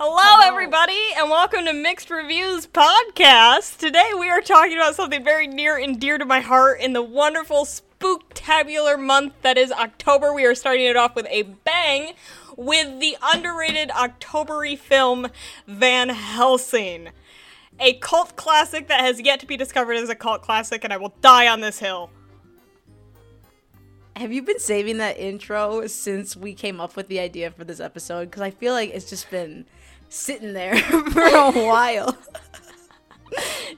Hello, everybody, and welcome to Mixed Reviews Podcast. Today we are talking about something very near and dear to my heart in the wonderful spooktabular month that is October. We are starting it off with a bang with the underrated Octobery film Van Helsing. A cult classic that has yet to be discovered as a cult classic, and I will die on this hill. Have you been saving that intro since we came up with the idea for this episode? Because I feel like it's just been sitting there for a while.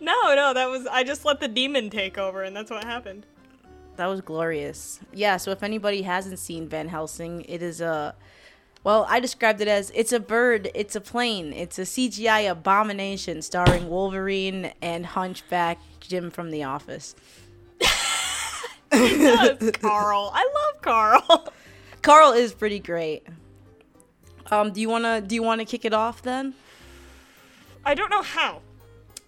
No, no, that was I just let the demon take over, and that's what happened. That was glorious. Yeah, so if anybody hasn't seen Van Helsing, it is a. Well, I described it as it's a bird, it's a plane, it's a CGI abomination starring Wolverine and Hunchback Jim from The Office. Carl. I love Carl. Carl is pretty great. Um, do you wanna do you wanna kick it off then? I don't know how.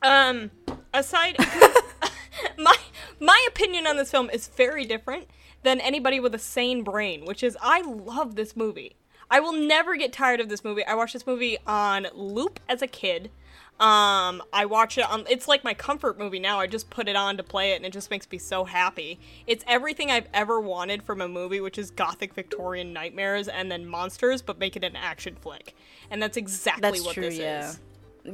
Um, aside, my my opinion on this film is very different than anybody with a sane brain, which is I love this movie. I will never get tired of this movie. I watched this movie on loop as a kid. Um, I watch it on. It's like my comfort movie now. I just put it on to play it, and it just makes me so happy. It's everything I've ever wanted from a movie, which is gothic Victorian nightmares and then monsters, but make it an action flick. And that's exactly That's what true, this yeah. is.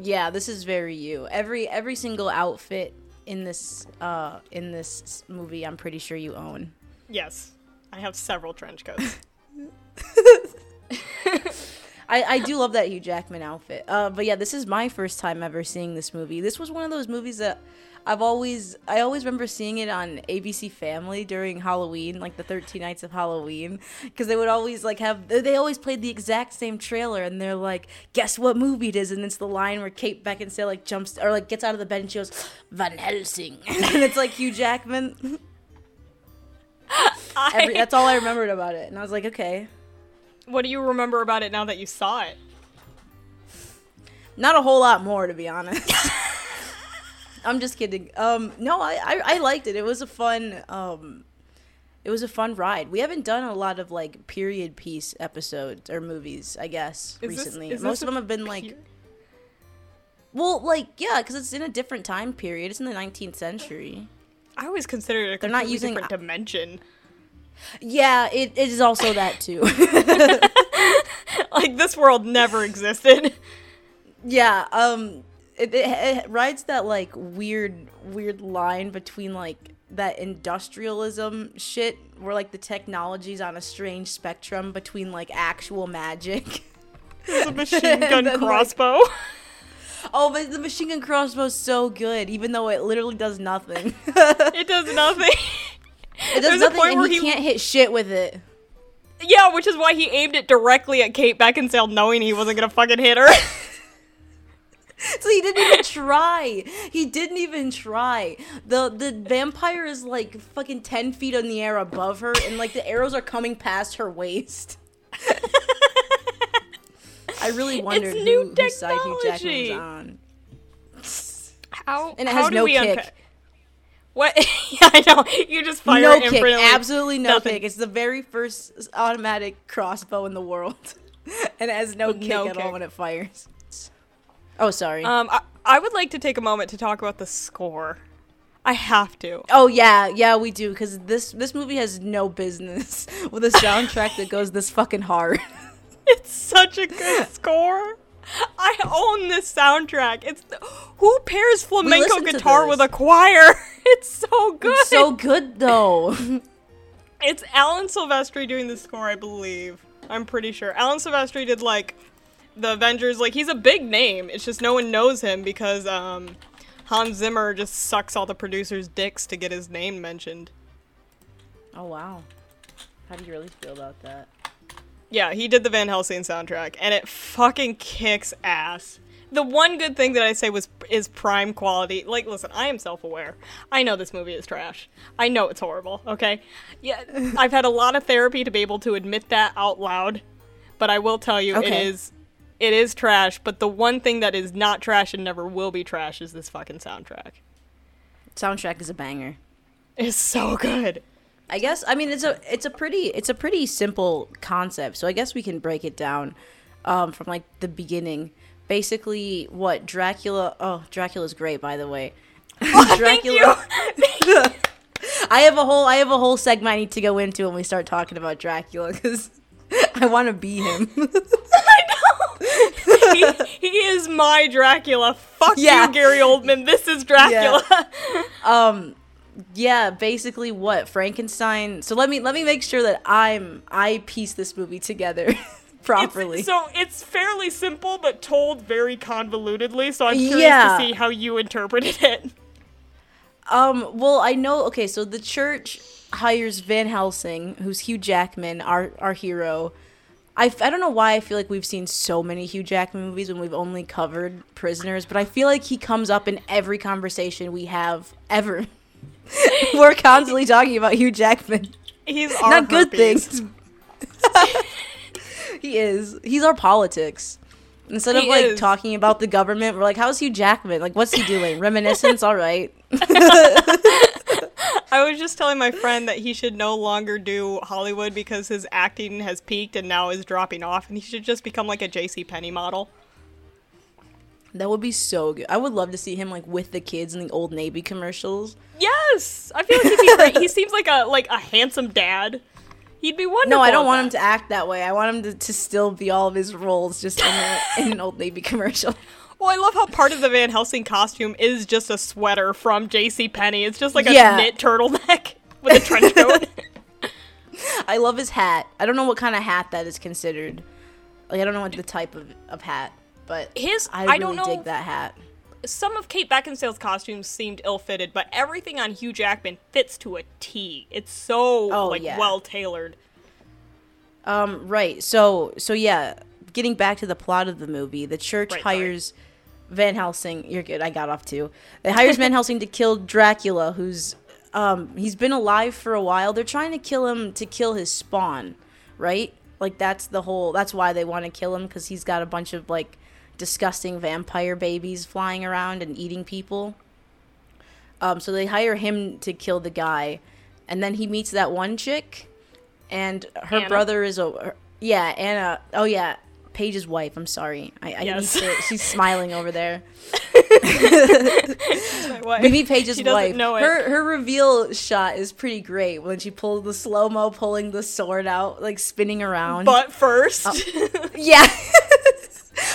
Yeah, this is very you. Every every single outfit in this uh in this movie, I'm pretty sure you own. Yes, I have several trench coats. I, I do love that Hugh Jackman outfit. Uh, but yeah, this is my first time ever seeing this movie. This was one of those movies that I've always I always remember seeing it on ABC Family during Halloween, like the 13 nights of Halloween, because they would always like have they always played the exact same trailer, and they're like, guess what movie it is, and it's the line where Kate Beckinsale like jumps or like gets out of the bed and she goes Van Helsing, and it's like Hugh Jackman. I, Every, that's all I remembered about it, and I was like, okay. What do you remember about it now that you saw it? Not a whole lot more, to be honest. I'm just kidding. Um, no, I, I, I liked it. It was a fun, um, it was a fun ride. We haven't done a lot of like period piece episodes or movies, I guess, Is recently. is Most of them have been like, well, like yeah, because it's in a different time period. It's in the 19th century. I always considered it a They're not using- different dimension. Yeah, it, it is also that too. Like this world never existed. yeah, um, it, it, it rides that like weird, weird line between like that industrialism shit where like the technology's on a strange spectrum between like actual magic. A machine gun then, like- crossbow. oh, but the machine gun crossbow's so good, even though it literally does nothing. it does nothing. It does There's a nothing, point and where he, he- can't hit shit with it. yeah, which is why he aimed it directly at Kate Beckinsale, knowing he wasn't gonna fucking hit her. So he didn't even try. He didn't even try. the The vampire is like fucking ten feet in the air above her, and like the arrows are coming past her waist. I really wondered It's new who, whose side Hugh Jackman was on. How? And it has do no we kick. What? yeah, I know. You just fire no it kick, absolutely no nothing. kick. It's the very first automatic crossbow in the world, and it has no With kick no at kick. all when it fires. Oh, sorry. Um, I, I would like to take a moment to talk about the score. I have to. Oh yeah, yeah, we do because this this movie has no business with a soundtrack that goes this fucking hard. It's such a good score. I own this soundtrack. It's who pairs flamenco guitar with a choir? It's so good. It's so good though. It's Alan Silvestri doing the score, I believe. I'm pretty sure. Alan Silvestri did like the Avengers. Like he's a big name. It's just no one knows him because um, Hans Zimmer just sucks all the producers' dicks to get his name mentioned. oh wow, how do you really feel about that? Yeah, he did the Van Helsing soundtrack, and it fucking kicks ass. The one good thing that I say was is prime quality. Like, listen, I am self-aware. I know this movie is trash. I know it's horrible. Okay, yeah, I've had a lot of therapy to be able to admit that out loud. But I will tell you, it Okay. is, it is trash. But the one thing that is not trash and never will be trash is this fucking soundtrack. Soundtrack is a banger. It's so good. I guess I mean it's a it's a pretty it's a pretty simple concept. So I guess we can break it down. um, from like the beginning. Basically, what Dracula? Oh, Dracula's great, by the way. Thank you. I have a whole I have a whole segment I need to go into when we start talking about Dracula because I want to be him. he, he is my Dracula. Fuck Yeah. you, Gary Oldman. This is Dracula. um, yeah, basically what Frankenstein. So let me let me make sure that I'm I piece this movie together properly. It's, so it's fairly simple, but told very convolutedly. So I'm curious Yeah. to see how you interpreted it. Um, well, I know. Okay, so the church hires Van Helsing, who's Hugh Jackman, our our hero. I, f- I don't know why I feel like we've seen so many Hugh Jackman movies when we've only covered Prisoners, but I feel like he comes up in every conversation we have ever. We're constantly talking about Hugh Jackman. He's our Not good things. he is. He's our politics. Instead of like is. talking about the government, we're like, "How's Hugh Jackman? Like, what's he doing? Reminiscence, all right." I was just telling my friend that he should no longer do Hollywood because his acting has peaked and now is dropping off, and he should just become like a J.C. Penney model. That would be so good. I would love to see him like with the kids in the old Navy commercials. Yes, I feel like he'd be great. he seems like a like a handsome dad. He'd be wonderful. No, I don't want him to act that way. I want him to, to still be all of his roles just in, a, in an old Navy commercial. Well, I love how part of the Van Helsing costume is just a sweater from J.C. Penney. It's just like a Yeah. knit turtleneck with a trench coat. I love his hat. I don't know what kind of hat that is considered. Like I don't know what the type of, of hat, but His, I I, don't know. dig that hat. Some of Kate Beckinsale's costumes seemed ill-fitted, but everything on Hugh Jackman fits to a T. It's so Oh, like yeah. well tailored. Um, right. So, so yeah, getting back to the plot of the movie, the church Right, sorry. hires Van Helsing. You're good. I got off too. It hires Van Helsing to kill Dracula, who's um he's been alive for a while. They're trying to kill him to kill his spawn, right? Like that's the whole. That's why they want to kill him because he's got a bunch of like disgusting vampire babies flying around and eating people. Um, so they hire him to kill the guy, and then he meets that one chick, and her Anna? brother is a yeah Anna. Oh yeah, Paige's wife. I'm sorry, I, I Yes. to, she's smiling over there. My wife. Maybe Paige's wife. know it. Her her reveal shot is pretty great when she pulls the slow mo, pulling the sword out, like spinning around. But first, Yeah.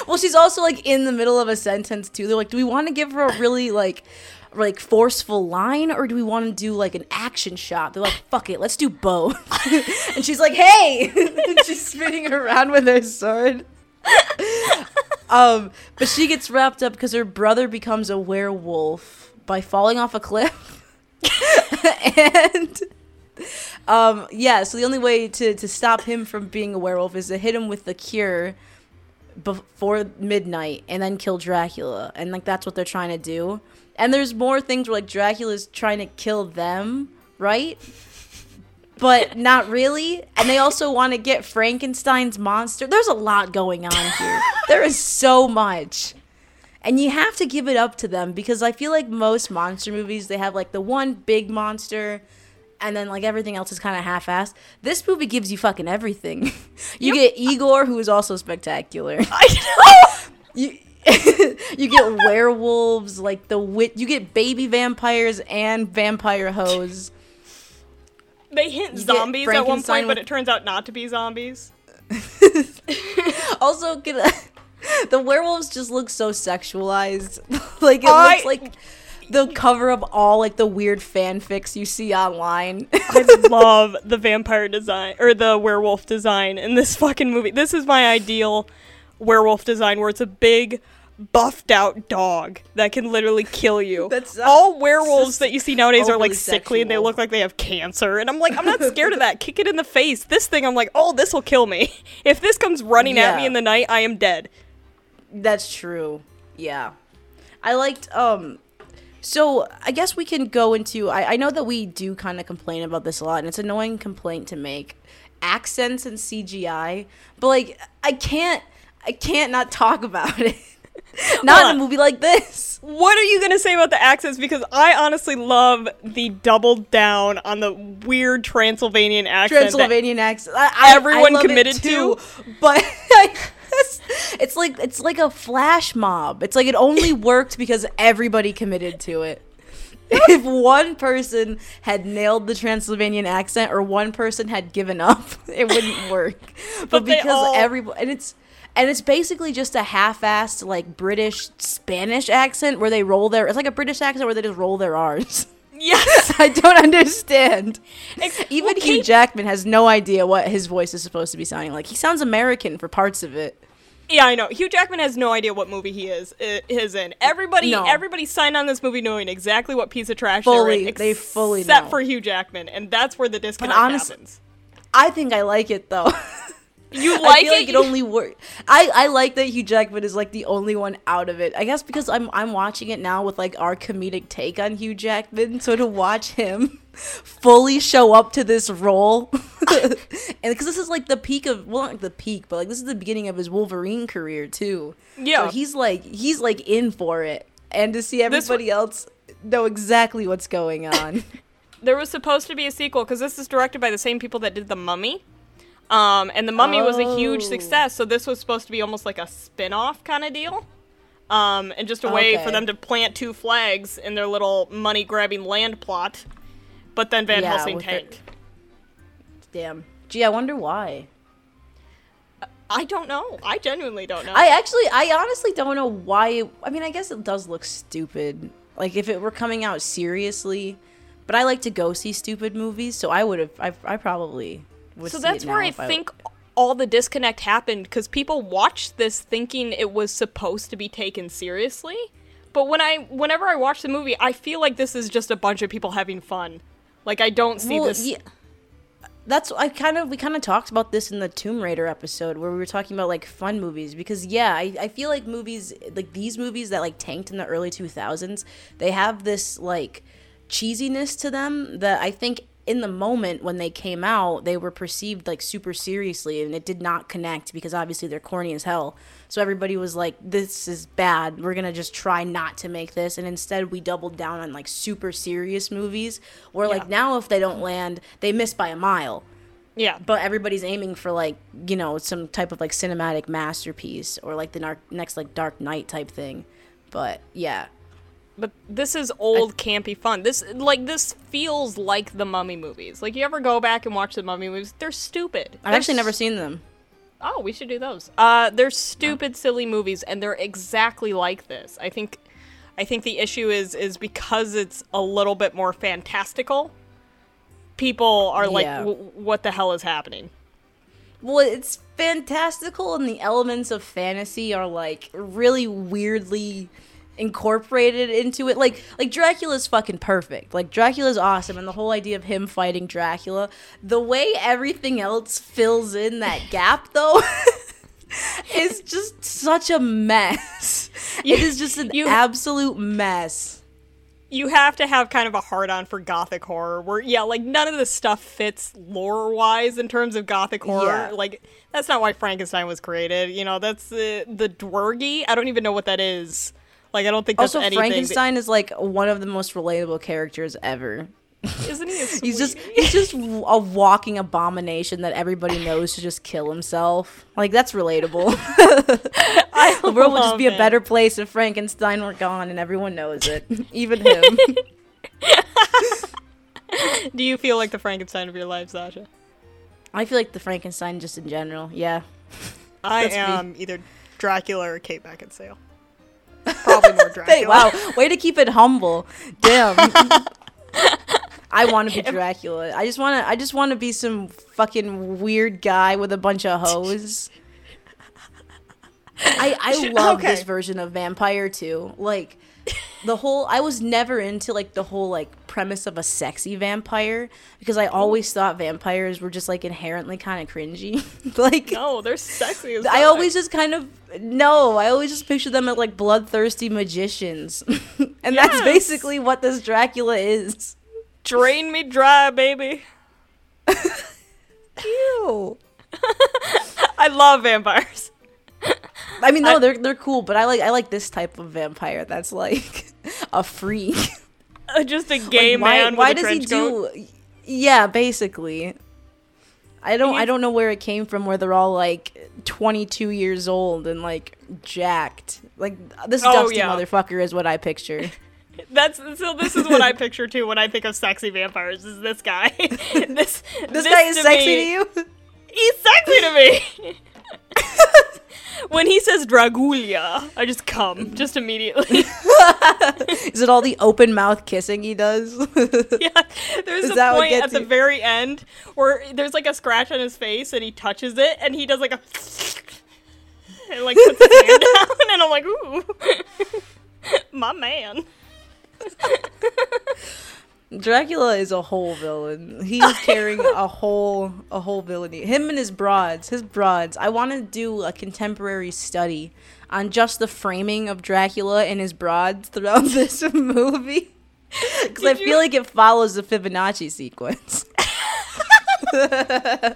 well, she's also like in the middle of a sentence too. They're like, do we want to give her a really like like forceful line or do we want to do like an action shot? They're like, fuck it, let's do both. and she's like, hey, and she's spinning around with her sword. um, but she gets wrapped up because her brother becomes a werewolf by falling off a cliff. and um, yeah, so the only way to, to stop him from being a werewolf is to hit him with the cure before midnight and then kill Dracula. And like that's what they're trying to do. And there's more things where like Dracula's trying to kill them, right? But not really. And they also want to get Frankenstein's monster. There's a lot going on here. there is so much. And you have to give it up to them because I feel like most monster movies they have like the one big monster and then like everything else is kind of half-assed. This movie gives you fucking everything. you get Igor who is also spectacular. I know. You you get werewolves like the wit you get baby vampires and vampire hoes. They hint You zombies at one point, but it turns out not to be zombies. Also get the werewolves just look so sexualized. like it I- looks like the cover of all like the weird fanfics you see online. I love the vampire design or the werewolf design in this fucking movie. This is my ideal werewolf design where it's a big buffed out dog that can literally kill you. That's not- All werewolves that you see nowadays are like sickly and they look like they have cancer. And I'm like, I'm not scared of that. Kick it in the face. This thing, I'm like, oh, this will kill me. If this comes running at me in the night, I am dead. That's true. Yeah. I liked um so I guess we can go into I, I know that we do kind of complain about this a lot and it's an annoying complaint to make. Accents and CGI. But like I can't I can't not talk about it. not in a movie like this. What are you gonna say about the accents? Because I honestly love the double down on the weird Transylvanian accent. Transylvanian accent. I, I, Everyone I committed to. But I, It's like it's like a flash mob. It's like it only worked because everybody committed to it. if one person had nailed the Transylvanian accent or one person had given up, it wouldn't work. But, But because all- everybody and it's and it's basically just a half-assed like British Spanish accent where they roll their it's like a British accent where they just roll their R's. Yes. I don't understand. Ex- Even well, Hugh Jackman has no idea what his voice is supposed to be sounding like. He sounds American for parts of it. Yeah, I know. Hugh Jackman has no idea what movie he is is in. Everybody, No. everybody signed on this movie knowing exactly what piece of trash Fully- they're in, they fully except know. for Hugh Jackman, and that's where the disconnect honest- happens. I think I like it though. You I like feel it? like it only works. I I like that Hugh Jackman is like the only one out of it. I guess because I'm I'm watching it now with like our comedic take on Hugh Jackman. So to watch him fully show up to this role, and because this is like the peak of well, not like the peak, but like this is the beginning of his Wolverine career too. Yeah. so he's like he's like in for it, and to see everybody else know exactly what's going on. there was supposed to be a sequel because this is directed by the same people that did The Mummy. Um, and The Mummy was a huge Oh. success, so this was supposed to be almost like a spin off kind of deal. Um, and just a way Okay. for them to plant two flags in their little money grabbing land plot. But then Van Yeah, Helsing tanked. it. Damn. Gee, I wonder why. I don't know. I genuinely don't know. I actually, I honestly don't know why. It, I mean, I guess it does look stupid. Like if it were coming out seriously, but I like to go see stupid movies, so I would have. I, I probably would. so see that's where I think all the disconnect happened because people watched this thinking it was supposed to be taken seriously. But when I, whenever I watch the movie, I feel like this is just a bunch of people having fun. Like I don't see Well, this. yeah, that's I kind of we kind of talked about this in the Tomb Raider episode where we were talking about like fun movies because yeah, I, I feel like movies like these movies that like tanked in the early 2000s, they have this like cheesiness to them that I think in the moment when they came out, they were perceived like super seriously and it did not connect because obviously they're corny as hell. So everybody was like this is bad. We're going to just try not to make this and instead we doubled down on like super serious movies where like now if they don't land, they miss by a mile. yeah, But everybody's aiming for like, you know, some type of like cinematic masterpiece or like the nar- next like Dark Knight type thing. But yeah. But this is old campy fun. This like this feels like the Mummy movies. Like you ever go back and watch the Mummy movies? They're stupid. I've They're actually never seen them. Oh, we should do those. Uh, they're stupid, silly movies, and they're exactly like this. I think, I think the issue is is because it's a little bit more fantastical. People are like, Yeah. w- "What the hell is happening?" Well, it's fantastical, and the elements of fantasy are like really weirdly incorporated into it. Like, like Dracula's fucking perfect. Like Dracula's awesome, and the whole idea of him fighting Dracula, the way everything else fills in that gap, though. is just such a mess. You- it is just an you- absolute mess. You have to have kind of a hard on for gothic horror, where yeah, like none of this stuff fits lore wise in terms of gothic horror. Yeah. Like that's not why Frankenstein was created. You know, that's the the dwergi. I don't even know what that is. Like I don't think that's Also, anything. Frankenstein is like one of the most relatable characters ever. isn't he? A He's just he's just a walking abomination that everybody knows to just kill himself. Like that's relatable. I the world would just be a better place if Frankenstein were gone and everyone knows it, even him. Do you feel like the Frankenstein of your life, Sasha? I feel like the Frankenstein just in general. Yeah. I That's me. am either Dracula or Kate Beckinsale. Probably more Dracula. Wow, way to keep it humble. Damn. I want to be Dracula. I just want to. I just want to be some fucking weird guy with a bunch of hoes. I I love okay. this version of vampire too. Like the whole. I was never into like the whole like premise of a sexy vampire because I always thought vampires were just like inherently kind of cringy. like No, they're sexy as I always just kind of no. I always just picture them as like bloodthirsty magicians, and that's basically what this Dracula is. drain me dry, baby. Ew. I love vampires. I mean, no, I- they're they're cool, but I like I like this type of vampire. That's like a freak. Uh, Just a gay Like, why man why with a does he coat. do? Yeah, basically. I don't I don't know where it came from where they're all like 22 years old and like jacked. Like this Oh, dusty yeah. motherfucker is what I picture. That's so. This is what I picture too when I think of sexy vampires. Is this guy? this This, guy is sexy me- to you? He's sexy to me. When he says Dragulia, I just come just immediately. Is it all the open mouth kissing he does? yeah, there's Is a that point at the very end where there's like a scratch on his face and he touches it and he does like a and like puts his hand down and I'm like, ooh, my man. Dracula is a whole villain. He's carrying a whole a whole villainy. Him and his broads, his broads. I want to do a contemporary study on just the framing of Dracula and his broads throughout this movie. Because I you- feel like it follows the Fibonacci sequence.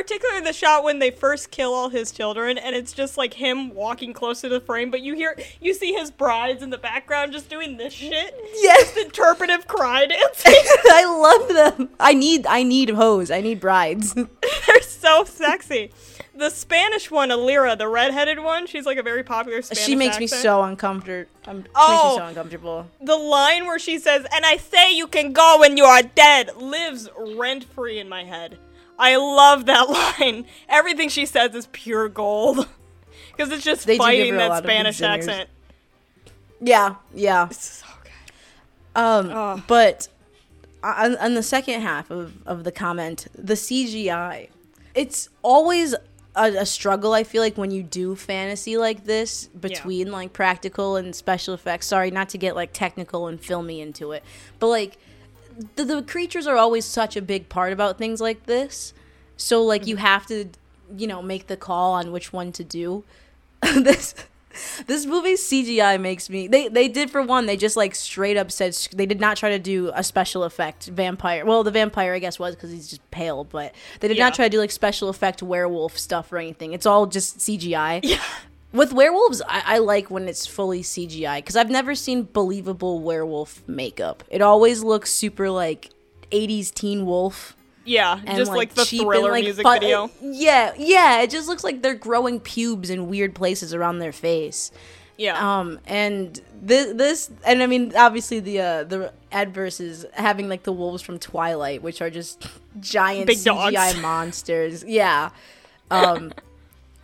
particularly the shot when they first kill all his children, and it's just like him walking close to the frame, but you hear, you see his brides in the background just doing this shit. Yes, Interpretive cry dancing. I love them. I need I need hoes. I need brides. They're so sexy. The Spanish one, Aleera, the redheaded one, she's like a very popular Spanish she makes me so uncomfortable. Um, Oh. so uncomfortable. the line where she says, "And I say you can go when you are dead," lives rent free in my head. I love that line. Everything she says is pure gold because it's just They fighting that lot of good Spanish accent. Yeah, yeah. It's so good. Um, but on, on the second half of, of the comment, the CGI, it's always a, a struggle. I feel like when you do fantasy like this between like practical and special effects. Sorry, not to get like technical and filmy into it, but like the, the creatures are always such a big part about things like this. So like you mm-hmm. have to, you know, make the call on which one to do. this this movie's CGI makes me they they did for one they just like straight up said they did not try to do a special effect vampire well the vampire I guess was because he's just pale but they did Yeah. not try to do like special effect werewolf stuff or anything it's all just CGI Yeah. With werewolves I, I like when it's fully CGI because I've never seen believable werewolf makeup it always looks super like 80s teen wolf Yeah, and just like, the cheap and, thriller like, music video. yeah yeah it just looks like they're growing pubes in weird places around their face Yeah. um, and this, this, and I mean, obviously the uh, the adverse is having like the wolves from Twilight, which are just giant Big CGI dogs. monsters. Yeah. Um,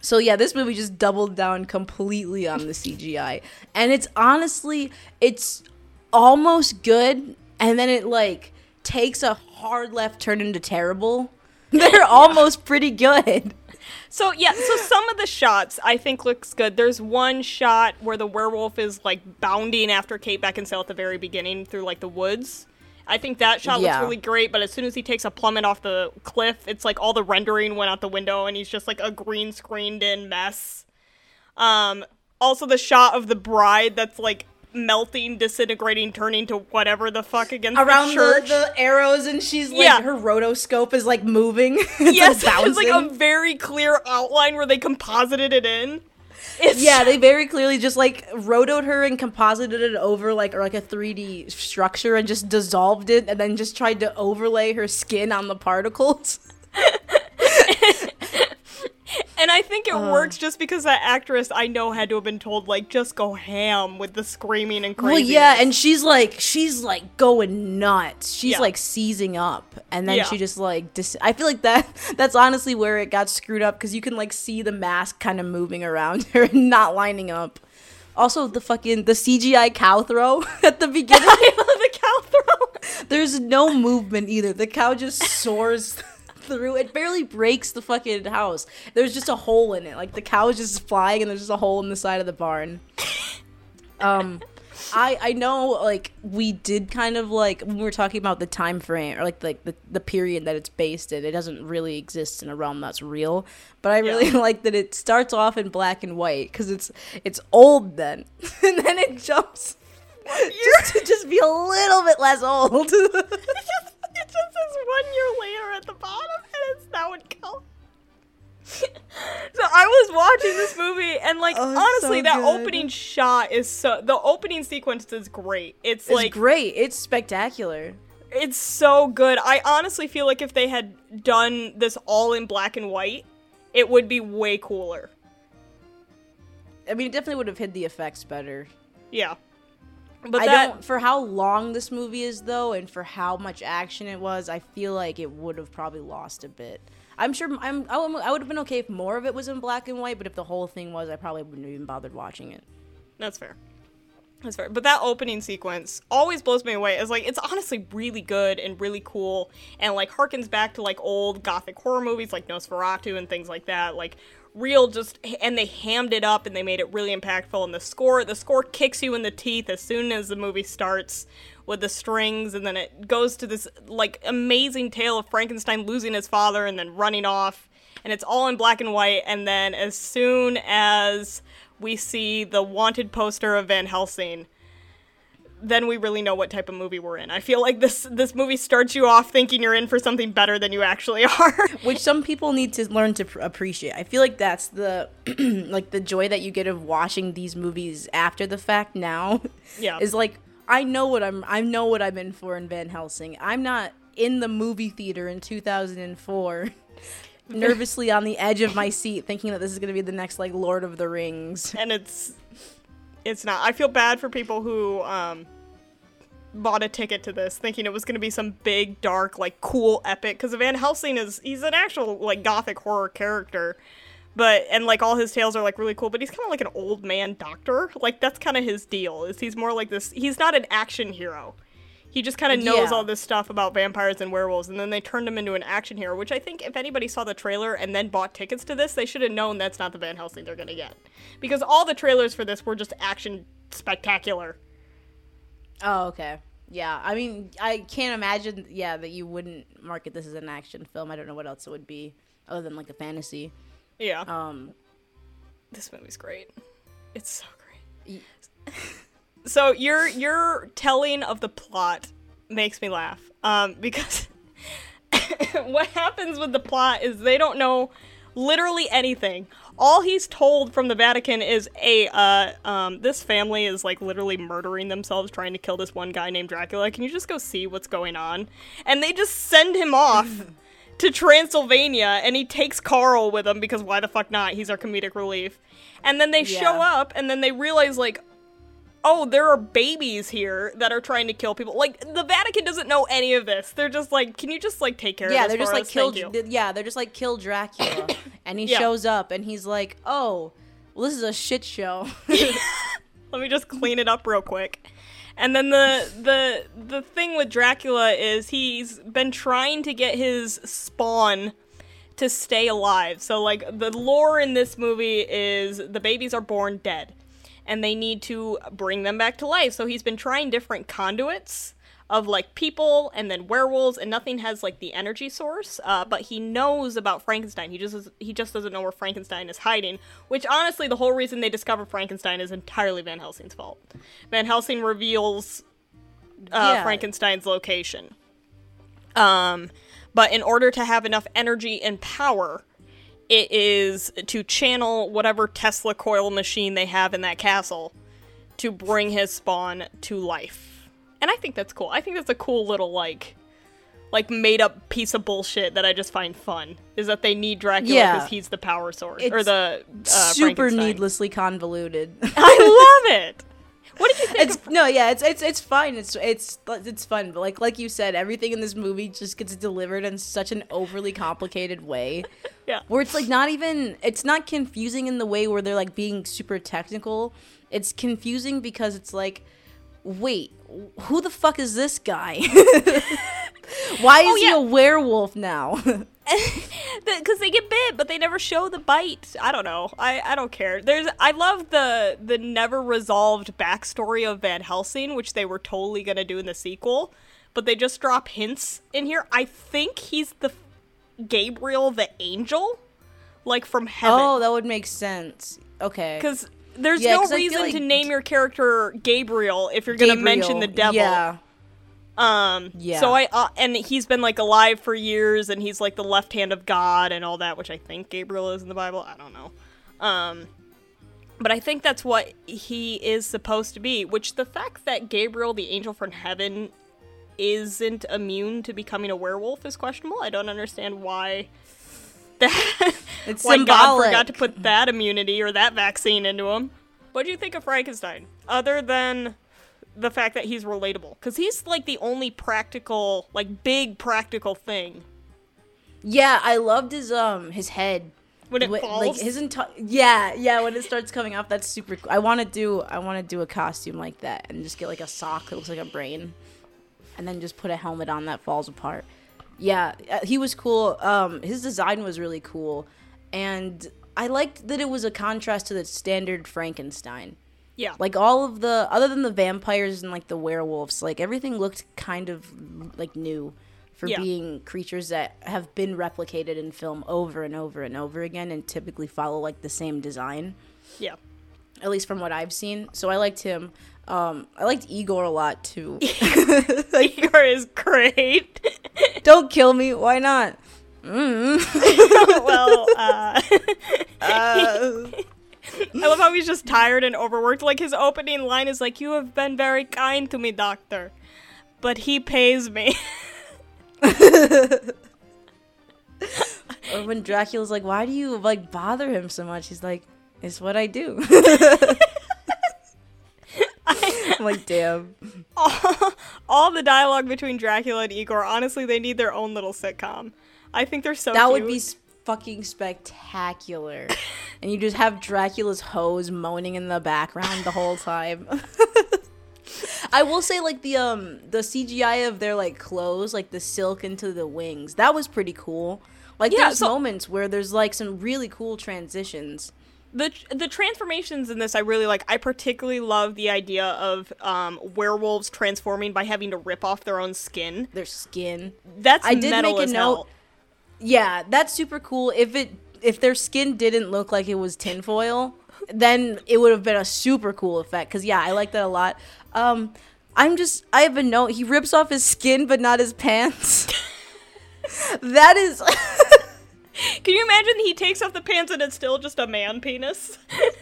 so yeah, this movie just doubled down completely on the CGI, and it's honestly, it's almost good, and then it like takes a hard left turn into terrible. They're almost pretty good. So yeah, so some of the shots I think looks good. There's one shot where the werewolf is like bounding after Kate Beckinsale at the very beginning through like the woods. I think that shot Yeah. looks really great, but as soon as he takes a plummet off the cliff, it's like all the rendering went out the window and he's just like a green screened in mess. Um also the shot of the bride that's like melting, disintegrating, turning to whatever the fuck against around the the, the arrows and she's like Yeah. her rotoscope is like moving yes, it's like a very clear outline where they composited it in. It's yeah they very clearly just like rotoed her and composited it over like or like a 3d structure and just dissolved it and then just tried to overlay her skin on the particles And I think it uh. works just because that actress I know had to have been told like just go ham with the screaming and crazy. well yeah and she's like she's like going nuts she's Yeah. like seizing up and then Yeah. she just like dis- i feel like that that's honestly where it got screwed up because you can like see the mask kind of moving around her and not lining up also the fucking the cgi cow throw at the beginning the cow throw. there's no movement either the cow just soars through it barely breaks the fucking house there's just a hole in it like the cow is just flying and there's just a hole in the side of the barn um I I know like we did kind of like when we were talking about the time frame or like like the, the period that it's based in, it doesn't really exist in a realm that's real. But I really Yeah. like that it starts off in black and white because it's it's old then, and then it jumps just to just be a little bit less old. Year later at the bottom, and it's now in color. so I was watching this movie, and like Oh, honestly, so that opening shot is so. The opening sequence is great. It's, it's like great. It's spectacular. It's so good. I honestly feel like if they had done this all in black and white, it would be way cooler. I mean, it definitely would have hid the effects better. Yeah. But I that, don't. For how long this movie is, though, and for how much action it was, I feel like it would have probably lost a bit. I'm sure. I'm. I would- I would have been okay if more of it was in black and white, but if the whole thing was, I probably wouldn't have even bothered watching it. That's fair. That's fair. But that opening sequence always blows me away. It's like it's honestly really good and really cool and like harkens back to like old gothic horror movies like Nosferatu and things like that. Like real just and they hammed it up and they made it really impactful. And the score the score kicks you in the teeth as soon as the movie starts with the strings. And then it goes to this like amazing tale of Frankenstein losing his father and then running off. And it's all in black and white. And then as soon as we see the wanted poster of Van Helsing then we really know what type of movie we're in. I feel like this this movie starts you off thinking you're in for something better than you actually are. Which some people need to learn to pr- appreciate. I feel like that's the like the joy that you get of watching these movies after the fact. Now, Yeah. is like I know what I'm. I know what I'm in for in Van Helsing. I'm not in the movie theater in 2004. nervously on the edge of my seat thinking that this is going to be the next like lord of the rings and it's it's not. I feel bad for people who um bought a ticket to this thinking it was going to be some big dark like cool epic cuz Van Helsing is he's an actual like gothic horror character. But and like all his tales are like really cool, but he's kind of like an old man doctor. Like that's kind of his deal. Is he's more like this he's not an action hero. He just kind of knows Yeah. all this stuff about vampires and werewolves, and then they turned him into an action hero. Which I think, if anybody saw the trailer and then bought tickets to this, they should have known that's not the Van Helsing they're gonna get, because all the trailers for this were just action spectacular. oh okay yeah i mean i can't imagine yeah that you wouldn't market this as an action film i don't know what else it would be other than like a fantasy Yeah, um this movie's great. It's so great. Y- so your your telling of the plot makes me laugh, um, because what happens with the plot is they don't know literally anything. All he's told from the Vatican is, "A uh, um, this family is like literally murdering themselves trying to kill this one guy named Dracula. Can you just go see what's going on?" And they just send him off to Transylvania, and he takes Carl with him because why the fuck not? He's our comedic relief. And then they show up, and then they realize like, oh, there are babies here that are trying to kill people. Like the Vatican doesn't know any of this. They're just like, can you just like take care yeah of this they're just like us? kill you." th- yeah they're just like kill dracula and he Yeah. shows up and he's like oh well this is a shit show Let me just clean it up real quick. And then the the the thing with Dracula is he's been trying to get his spawn to stay alive. So like the lore in this movie is the babies are born dead and they need to bring them back to life. So he's been trying different conduits of like people and then werewolves and nothing has like the energy source uh, but he knows about frankenstein he just is, he just doesn't know where frankenstein is hiding which honestly the whole reason they discover frankenstein is entirely van helsing's fault van helsing reveals uh, Yeah. frankenstein's location um, but in order to have enough energy and power it is to channel whatever tesla coil machine they have in that castle to bring his spawn to life. And I think that's cool. I think that's a cool little like like made up piece of bullshit that I just find fun. Is that they need Dracula Yeah. because he's the power source or It's the uh, super needlessly convoluted I love it. What did you think? it's of- no yeah it's it's it's fine. It's it's it's fun but like like you said everything in this movie just gets delivered in such an overly complicated way. Yeah, where it's like not even it's not confusing in the way where they're like being super technical. It's confusing because it's like wait who the fuck is this guy why oh, is Oh, yeah. he a werewolf now because they get bit, but they never show the bite. I don't know. I, I don't care. There's I love the the never resolved backstory of Van Helsing, which they were totally gonna do in the sequel, but they just drop hints in here. I think he's the Gabriel the angel, like from heaven. oh that would make sense okay because there's Yeah, no 'cause I feel reason like to name your character Gabriel if you're gonna mention the devil. yeah Um. Yeah. So I uh, and he's been like alive for years, and he's like the left hand of God and all that, which I think Gabriel is in the Bible. I don't know. Um. But I think that's what he is supposed to be. Which the fact that Gabriel, the angel from heaven, isn't immune to becoming a werewolf is questionable. I don't understand why that It's why God forgot to put that immunity or that vaccine into him. What do you think of Frankenstein, other than the fact that he's relatable? Because he's like the only practical, like big practical thing Yeah, I loved his um his head. when it falls. Like his entire yeah yeah when it starts coming off that's super cool. I want to do I want to do a costume like that and just get like a sock that looks like a brain, and then just put a helmet on that falls apart. Yeah, uh, he was cool. Um, his design was really cool, and I liked that it was a contrast to the standard Frankenstein. Yeah, Like all of the other than the vampires and like the werewolves, like everything looked kind of like new for Yeah. being creatures that have been replicated in film over and over and over again and typically follow like the same design, yeah. at least from what I've seen. So I liked him. Um, I liked Igor a lot too. Igor is great. Don't kill me. Why not? Mm. well, uh, Uh, I love how he's just tired and overworked. Like his opening line is like, "You have been very kind to me, doctor, but he pays me." or when Dracula's like, "Why do you like bother him so much?" He's like, "It's what I do." I'm like, damn. all, all the dialogue between Dracula and Igor, honestly, they need their own little sitcom. I think they're so. That would be fucking spectacular. and you just have Dracula's hoes moaning in the background the whole time. I will say like the um the CGI of their like clothes, like the silk into the wings. That was pretty cool. Like Yeah, there's so- moments where there's like some really cool transitions. the the transformations in this I really like. I particularly love the idea of um, werewolves transforming by having to rip off their own skin. Their skin. That's I did metal make a note- hell. Yeah, that's super cool. If it if their skin didn't look like it was tinfoil, then it would have been a super cool effect. Cause yeah, I like that a lot. Um, I'm just I have a note. He rips off his skin, but not his pants. that is. Can you imagine he takes off the pants and it's still just a man penis? but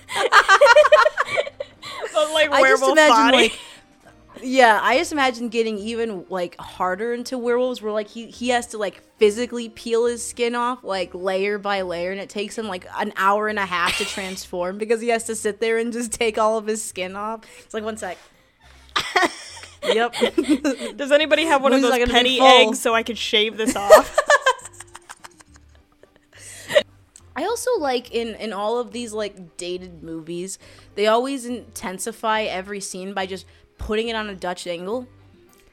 like I just werewolf imagine body. like. Yeah, I just imagine getting even like harder into werewolves, where like he he has to like physically peel his skin off like layer by layer, and it takes him like an hour and a half to transform because he has to sit there and just take all of his skin off. It's like one sec. yep. Does anybody have one of those that penny eggs so I could shave this off? I also like in in all of these like dated movies, they always intensify every scene by just putting it on a Dutch angle.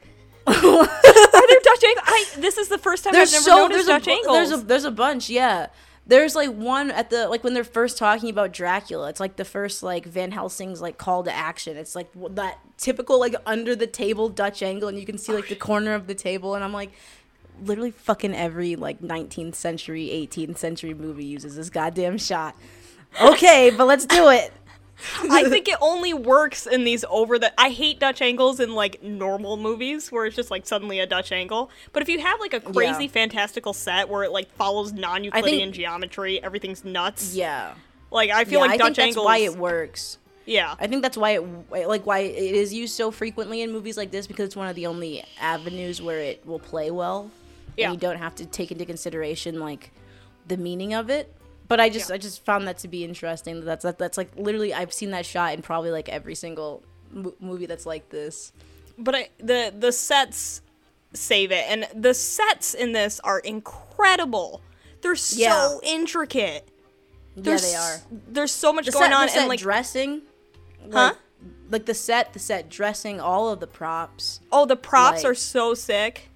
Are there Dutch angles? I, this is the first time I've never noticed there's Dutch bu- angles. There's a there's a bunch, yeah. There's like one at the like when they're first talking about Dracula. It's like the first like Van Helsing's like call to action. It's like that typical like under the table Dutch angle, and you can see like the corner of the table, and I'm like, literally fucking every like 19th century, 18th century movie uses this goddamn shot. Okay, but let's do it. I think it only works in these over the. I hate Dutch angles in like normal movies where it's just like suddenly a Dutch angle. But if you have like a crazy Yeah. fantastical set where it like follows non-Euclidean geometry, everything's nuts. Yeah. Like I feel yeah, like I Dutch think that's angles. why it works. yeah. I think that's why it like why it is used so frequently in movies like this because it's one of the only avenues where it will play well. Yeah. And you don't have to take into consideration like the meaning of it. But I just Yeah. I just found that to be interesting. That's that, that's like literally I've seen that shot in probably like every single mo- movie that's like this. but I, the the sets save it, and the sets in this are incredible. They're so Yeah. intricate. Yeah, There's, they are. There's so much The going set, on, the set and like dressing, Huh? like, like the set, the set dressing, all of the props. oh, the props like- are so sick.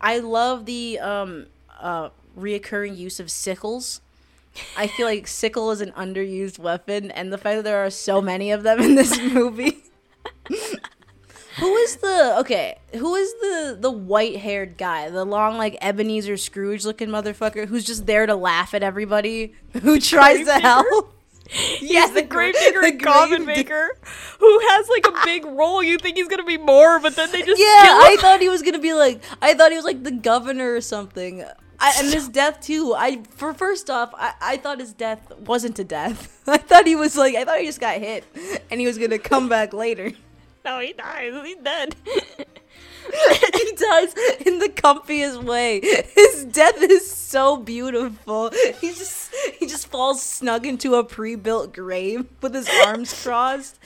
I love the um uh reoccurring use of sickles. I feel like sickle is an underused weapon, and the fact that there are so many of them in this movie. who is the okay? Who is the the white haired guy, the long like Ebenezer Scrooge looking motherfucker who's just there to laugh at everybody who tries to help? Yes, the gravedigger the and coffin maker, who has like a big role. You think he's gonna be more, but then they just Yeah, I thought he was gonna be like, I thought he was like the governor or something. I, and his death too. I for first off, I, I thought his death wasn't a death. I thought he was like, I thought he just got hit, and he was gonna come back later. No, he dies. He's dead. he does in the comfiest way. His death is so beautiful. He just he just falls snug into a pre-built grave with his arms crossed,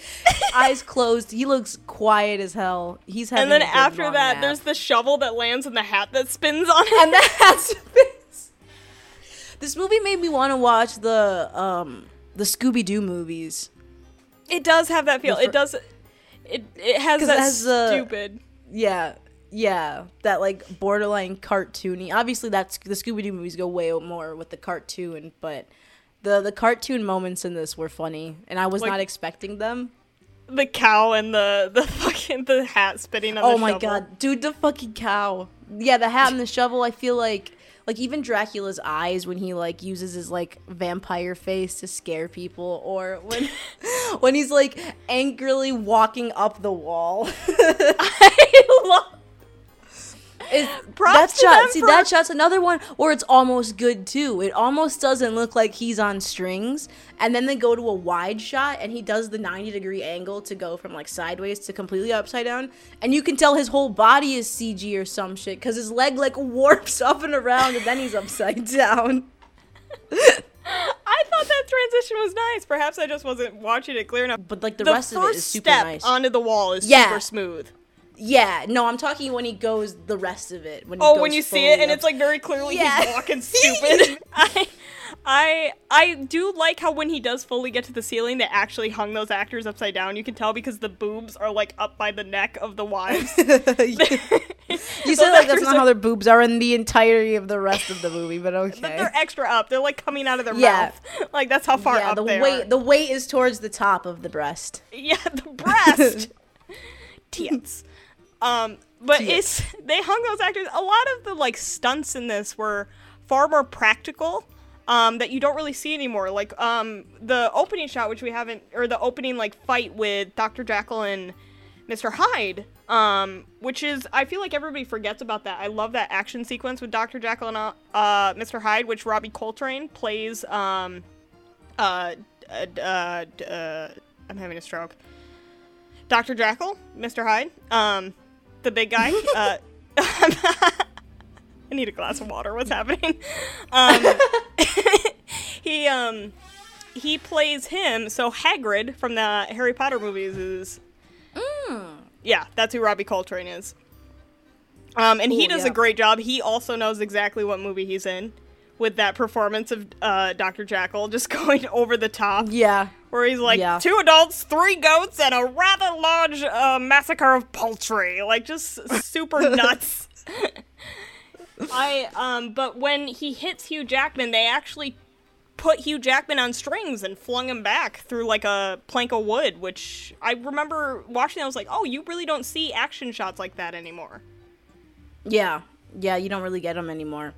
eyes closed. He looks quiet as hell. He's having and then after that, nap. there's the shovel that lands in the hat that spins on it. and that's this movie made me want to watch the um the Scooby Doo movies. It does have that feel. The it does. It it has that it has the- stupid. Yeah, yeah, that like borderline cartoony. Obviously, that's the Scooby Doo movies go way more with the cartoon, but the the cartoon moments in this were funny, and I was Like- not expecting them. The cow and the the fucking the hat spitting on Oh my shovel. god, dude, the fucking cow. Yeah, the hat and the shovel. I feel like like even Dracula's eyes when he like uses his like vampire face to scare people, or when when he's like angrily walking up the wall. I love. Is Props that shot? See, for- that shot's another one where it's almost good too. It almost doesn't look like he's on strings, and then they go to a wide shot, and he does the ninety degree angle to go from like sideways to completely upside down, and you can tell his whole body is CG or some shit because his leg like warps up and around, and then he's upside down. I thought that transition was nice. Perhaps I just wasn't watching it clear enough. But like the, the rest of it is super step nice. onto the wall is Yeah. super smooth. Yeah, no, I'm talking when he goes the rest of it. When he Oh, when you see it fully and it's like very clearly Yeah. he's walking stupid. I, I, I do like how when he does fully get to the ceiling, they actually hung those actors upside down. You can tell because the boobs are like up by the neck of the wives. you said like that's not are- how their boobs are in the entirety of the rest of the movie, but okay. But they're extra up. They're like coming out of their Yeah. mouth. Like that's how far yeah, up the they weight are. the weight is towards the top of the breast. Yeah, the breast. Tits. Um, but it's they hung those actors. A lot of the like stunts in this were far more practical. Um, that you don't really see anymore. Like um, the opening shot, which we haven't, or the opening like fight with Dr. Jekyll and Mr. Hyde. Um, which is I feel like everybody forgets about that. I love that action sequence with Dr. Jekyll and uh, uh, Mr. Hyde, which Robbie Coltrane plays. Um, uh, uh, uh, uh, I'm having a stroke. Dr. Jackal, Mr. Hyde, um, the big guy. uh, I need a glass of water. What's happening? Um, he um, he plays him. So Hagrid from the Harry Potter movies is yeah, that's who Robbie Coltrane is. Um, and he does yeah. a great job. He also knows exactly what movie he's in with that performance of uh, Dr. Jackal just going over the top Yeah. where he's like Yeah. two adults, three goats, and a rather large uh, massacre of poultry. Like just super nuts. I um, but when he hits Hugh Jackman, they actually put Hugh Jackman on strings and flung him back through like a plank of wood, which I remember watching. I was like, oh, you really don't see action shots like that anymore. Yeah. Yeah, you don't really get them anymore.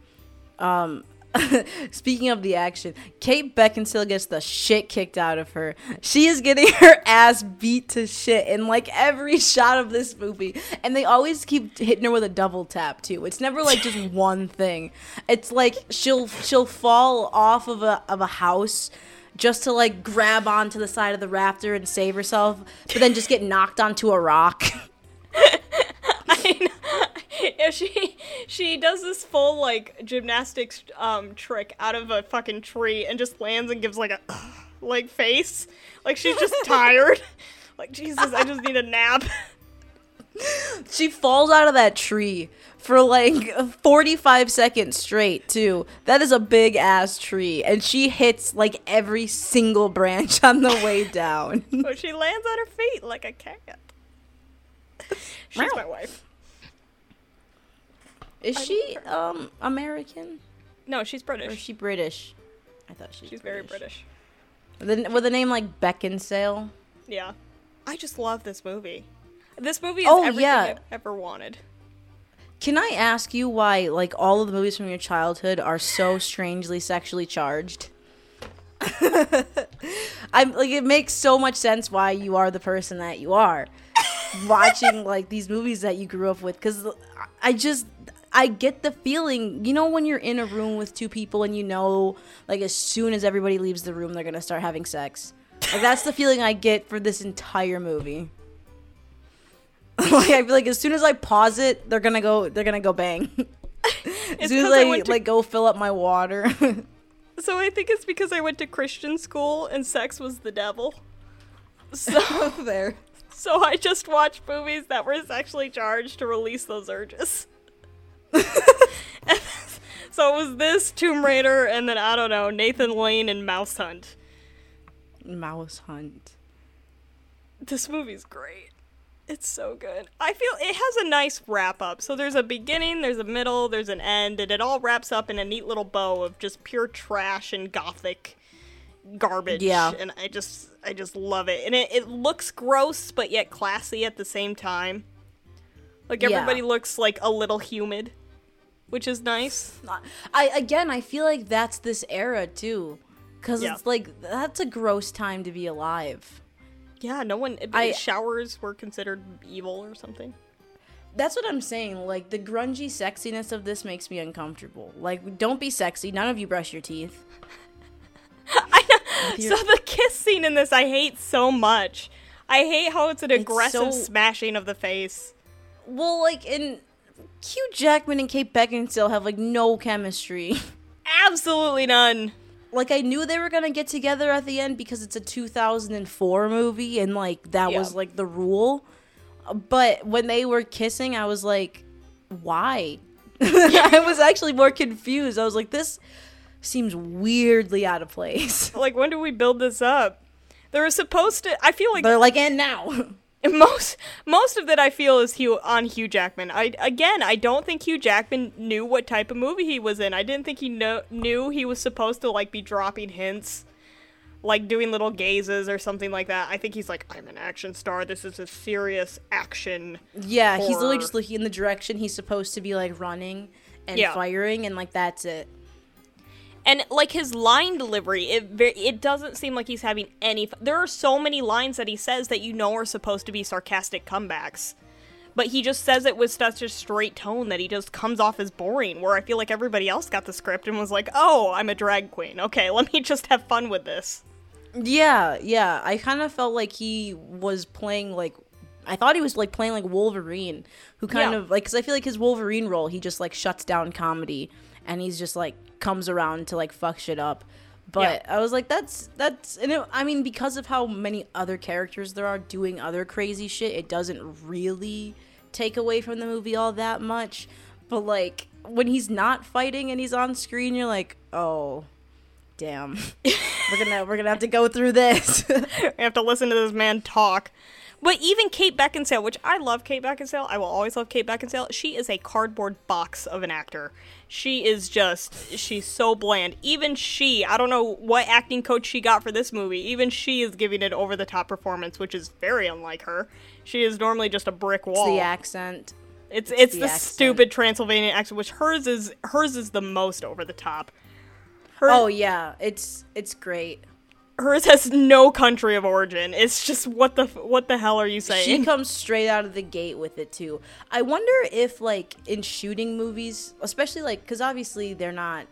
Um Speaking of the action, Kate Beckinsale gets the shit kicked out of her. She is getting her ass beat to shit in like every shot of this movie. And they always keep hitting her with a double tap too. It's never like just one thing. It's like she'll she'll fall off of a of a house just to like grab onto the side of the rafter and save herself, but then just get knocked onto a rock. Yeah, she she does this full like gymnastics um trick out of a fucking tree and just lands and gives like a like face like she's just tired. Like Jesus, I just need a nap. She falls out of that tree for like 45 seconds straight, too. That is a big ass tree. And she hits like every single branch on the way down. But she lands on her feet like a cat. She's my wife. Is she um American? No, she's British. Or is she British? I thought she was She's very British. With a, with a name like Beckinsale. Yeah. I just love this movie. This movie is Oh, everything yeah. I've ever wanted. Can I ask you why like all of the movies from your childhood are so strangely sexually charged? I'm like it makes so much sense why you are the person that you are watching like these movies that you grew up with cuz I just I get the feeling, you know when you're in a room with two people and you know like as soon as everybody leaves the room they're going to start having sex. Like that's the feeling I get for this entire movie. like I feel like as soon as I pause it, they're gonna go. They're gonna go bang. as soon as I I, to- like go fill up my water. So I think it's because I went to Christian school and sex was the devil. So there. so I just watched movies that were sexually charged to release those urges. so it was this Tomb Raider and then I don't know Nathan Lane and Mouse Hunt. Mouse hunt. This movie's great. It's so good. I feel it has a nice wrap up. So there's a beginning, there's a middle, there's an end, and it all wraps up in a neat little bow of just pure trash and gothic garbage. Yeah. And I just I just love it. And it, it looks gross but yet classy at the same time. Like Yeah. everybody looks like a little humid, which is nice. I again, I feel like that's this era too, because Yeah. it's like that's a gross time to be alive. Yeah, no one I- showers were considered evil or something. That's what I'm saying. Like the grungy sexiness of this makes me uncomfortable. Like, don't be sexy. None of you brush your teeth. i So the kiss scene in this I hate so much. I hate how it's an aggressive so- smashing of the face. Well, like in Hugh Jackman and Kate Beckinsale have like no chemistry. Absolutely none. like I knew they were gonna get together at the end because it's a 2004 movie and like that Yeah. was like the rule. But when they were kissing, I was like, why? I was actually more confused. I was like, this seems weirdly out of place. Like when do we build this up? They were supposed to I feel like They're like, and now. most most of that I feel is Hugh on Hugh Jackman. I again, I don't think Hugh Jackman knew what type of movie he was in. I didn't think he knew he was supposed to like be dropping hints, like doing little gazes or something like that. I think he's like, I'm an action star. This is a serious action. yeah, he's literally just looking in the direction he's supposed to be like running and Yeah. firing, and like that's it. And like his line delivery, it it doesn't seem like he's having any. F- there are so many lines that he says that you know are supposed to be sarcastic comebacks, but he just says it with such a straight tone that he just comes off as boring. Where I feel like everybody else got the script and was like, "Oh, I'm a drag queen. Okay, let me just have fun with this." Yeah, yeah. I kind of felt like he was playing like I thought he was like playing like Wolverine, who kind Yeah. of like cuz I feel like his Wolverine role, he just like shuts down comedy and he's just like comes around to like fuck shit up. But I was like that's that's and it, I mean because of how many other characters there are doing other crazy shit, it doesn't really take away from the movie all that much. But like when he's not fighting and he's on screen, you're like, "Oh, damn. we're gonna we're gonna have to go through this. we have to listen to this man talk. But even Kate Beckinsale, which I love Kate Beckinsale, I will always love Kate Beckinsale. She is a cardboard box of an actor. She is just, she's so bland. Even she, I don't know what acting coach she got for this movie, even she is giving it over the top performance, which is very unlike her. She is normally just a brick wall. the accent. It's it's, the the, accent. stupid Transylvanian accent, which hers is hers is the most over the top. Her, Oh yeah, it's it's great. Hers has no country of origin. It's just what the what the hell are you saying? She comes straight out of the gate with it too. I wonder if like in shooting movies, especially like because obviously they're not.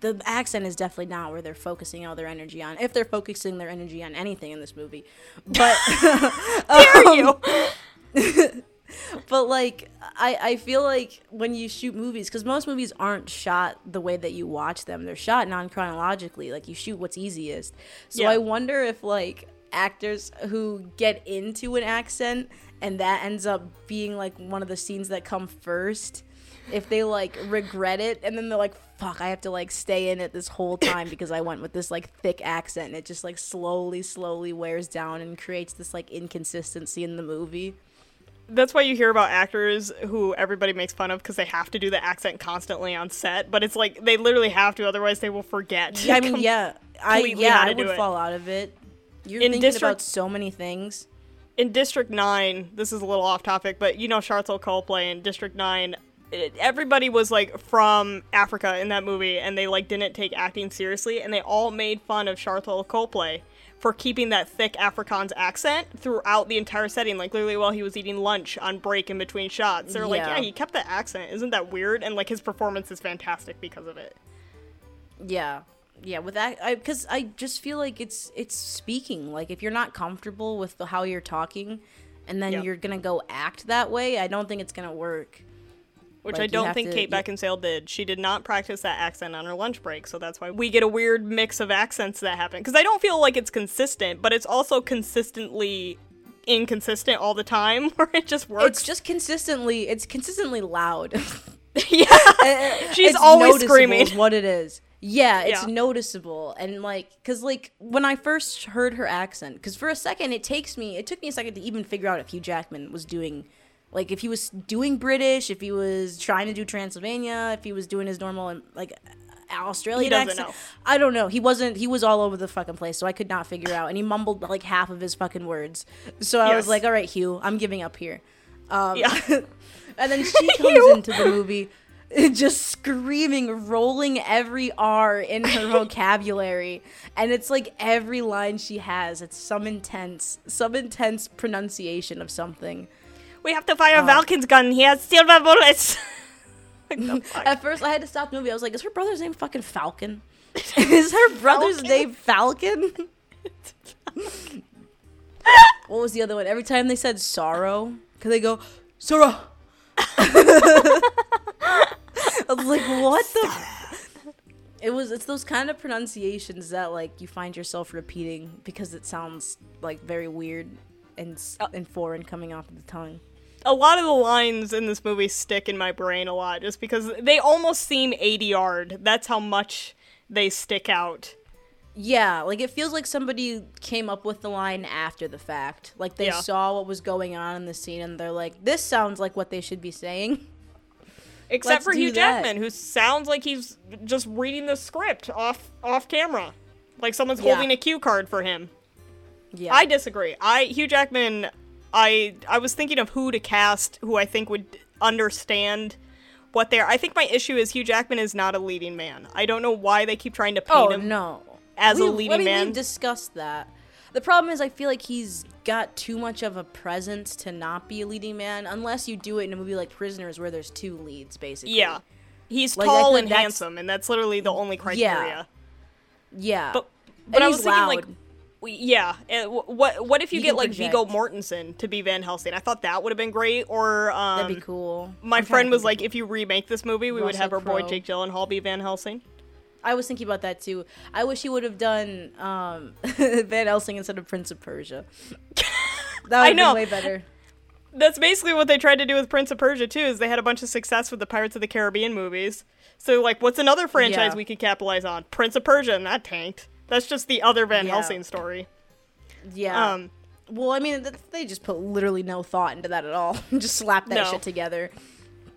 The accent is definitely not where they're focusing all their energy on. If they're focusing their energy on anything in this movie, but dare um, you? but like I, I feel like when you shoot movies because most movies aren't shot the way that you watch them. They're shot non-chronologically. Like you shoot what's easiest. So Yeah. i wonder if like actors who get into an accent and that ends up being like one of the scenes that come first if they like regret it and then they're like fuck i have to like stay in it this whole time because i went with this like thick accent. And it just like slowly slowly wears down and creates this like inconsistency in the movie That's why you hear about actors who everybody makes fun of because they have to do the accent constantly on set. But it's like they literally have to, otherwise they will forget. Yeah, I mean, yeah, I yeah, I would it. fall out of it. You're In thinking District- about so many things. in District 9, this is a little off topic, but you know Sharlto Copley in District 9, it, everybody was like from Africa in that movie and they like didn't take acting seriously and they all made fun of Sharlto Copley for keeping that thick Afrikaans accent throughout the entire setting, like literally while he was eating lunch on break in between shots. They're like, Yeah. yeah, he kept the accent. Isn't that weird? And like his performance is fantastic because of it. Yeah, yeah. With that, because I, just feel like it's it's speaking. Like if you're not comfortable with the, how you're talking, and then Yep. you're gonna go act that way. I don't think it's gonna work. Which Like, I don't think to- Kate you- Beckinsale did. She did not practice that accent on her lunch break, so that's why we get a weird mix of accents that happen. Because I don't feel like it's consistent, but it's also consistently inconsistent all the time, where it just works. It's just consistently. It's consistently loud. yeah, uh, uh, she's It's always screaming. what it is. Yeah, it's Yeah. noticeable and like cuz like when I first heard her accent cuz for a second it takes me it took me a second to even figure out if Hugh Jackman was doing like if he was doing British, if he was trying to do Transylvania, if he was doing his normal like Australian accent. know. I don't know. He wasn't he was all over the fucking place, so I could not figure out and he mumbled like half of his fucking words. So I was like, "All right, Hugh, I'm giving up here." Um, Yeah. And then she comes into the movie just screaming, rolling every R in her vocabulary. And it's like every line she has, it's some intense, some intense pronunciation of something. We have to fire oh. Velkan's gun. He has silver bullets. Like? At first, I had to stop the movie. I was like, is her brother's name fucking Falcon? is her brother's Falcon? name Falcon? what was the other one? Every time they said sorrow, because they go, sorrow. I was like, what the? It was. It's those kind of pronunciations that like you find yourself repeating because it sounds like very weird and Uh, and foreign coming off of the tongue. a lot of the lines in this movie stick in my brain a lot, just because they almost seem ADR'd. That's how much they stick out. Yeah, like it feels like somebody came up with the line after the fact. Like they Yeah. saw what was going on in the scene and they're like, this sounds like what they should be saying. Except Let's for Hugh that. Jackman, who sounds like he's just reading the script off off camera, like someone's Yeah. holding a cue card for him. Yeah. I disagree. I Hugh Jackman. I I was thinking of who to cast, who I think would understand what they're. I think my issue is Hugh Jackman is not a leading man. I don't know why they keep trying to paint oh, him no. as a We've- leading I mean, man. We've discussed that. The problem is, I feel like he's got too much of a presence to not be a leading man, unless you do it in a movie like Prisoners, where there's two leads, basically. yeah, he's Like, I tall and handsome, and that's literally the only criteria. Yeah. But And but I he's was thinking like. loud. we- Yeah, what what if you He get like Viggo. Mortensen to be Van Helsing? I thought that would have been great. Or um, That'd be cool. My I'm friend was like, if you remake this movie, we would have our Russell boy Jake Gyllenhaal be Van Helsing. I was thinking about that too. I wish he would have done um, Van Helsing instead of Prince of Persia. That would I have know. way better. That's basically what they tried to do with Prince of Persia too. Is they had a bunch of success with the Pirates of the Caribbean movies. So like, what's another franchise Yeah. we could capitalize on? Prince of Persia, and that tanked. That's just the other Van Yeah. Helsing story. Yeah. Um, well, I mean, they just put literally no thought into that at all. just slap that No. shit together.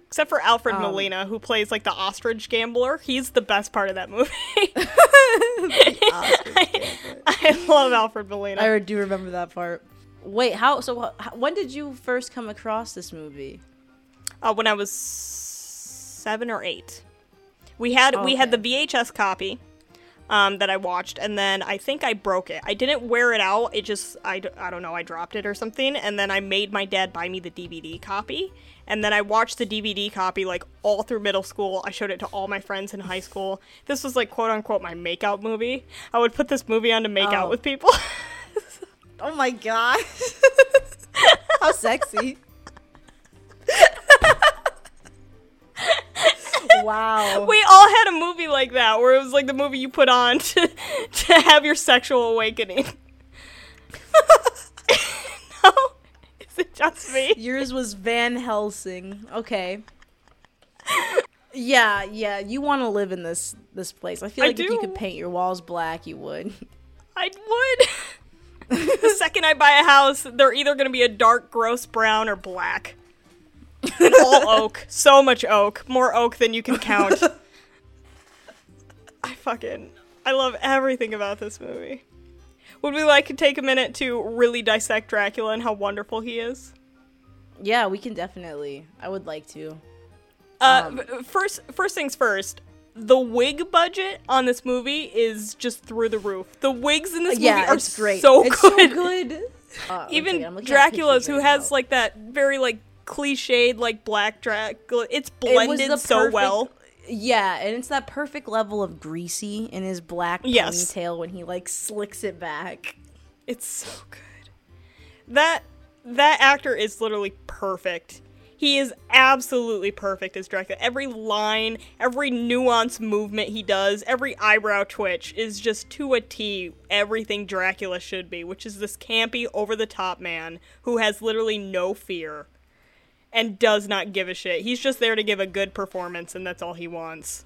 except for Alfred Um, Molina, who plays like the ostrich gambler. He's the best part of that movie. I love Alfred Molina. I do remember that part. Wait, how? So, how, when did you first come across this movie? uh, when I was seven or eight. We had we had the VHS copy um, that I watched, and then I think I broke it. I didn't wear it out. It just I, I don't know. I dropped it or something, and then I made my dad buy me the DVD copy, and then I watched the DVD copy like all through middle school. I showed it to all my friends in high school. This was like quote unquote my makeout movie. I would put this movie on to make out Oh. with people. Oh my god! how sexy! wow. we all had a movie like that where it was like the movie you put on to, to have your sexual awakening. no? Is it just me? Yours was Van Helsing. Okay. Yeah, yeah. You want to live in this this place. I feel I like if you could paint your walls black, you would. I would. the second I buy a house, they're either going to be a dark, gross brown or black. All oak. So much oak. More oak than you can count. I fucking. I love everything about this movie. Would we like to take a minute to really dissect Dracula and how wonderful he is? Yeah, we can definitely. I would like to. Uh, Um, f- first, first things first. The wig budget on this movie is just through the roof. The wigs in this movie are it's great. so it's good. so good. Uh, one second, I'm Even Dracula's, who has like that very like cliched like black Dracula, it's It was blended so well. Yeah, and it's that perfect level of greasy in his black Yes. ponytail when he like slicks it back. It's so good. That that actor is literally perfect. He is absolutely perfect as Dracula. Every line, every nuance movement he does, every eyebrow twitch is just to a T everything Dracula should be, which is this campy, over the top man who has literally no fear and does not give a shit. He's just there to give a good performance, and that's all he wants.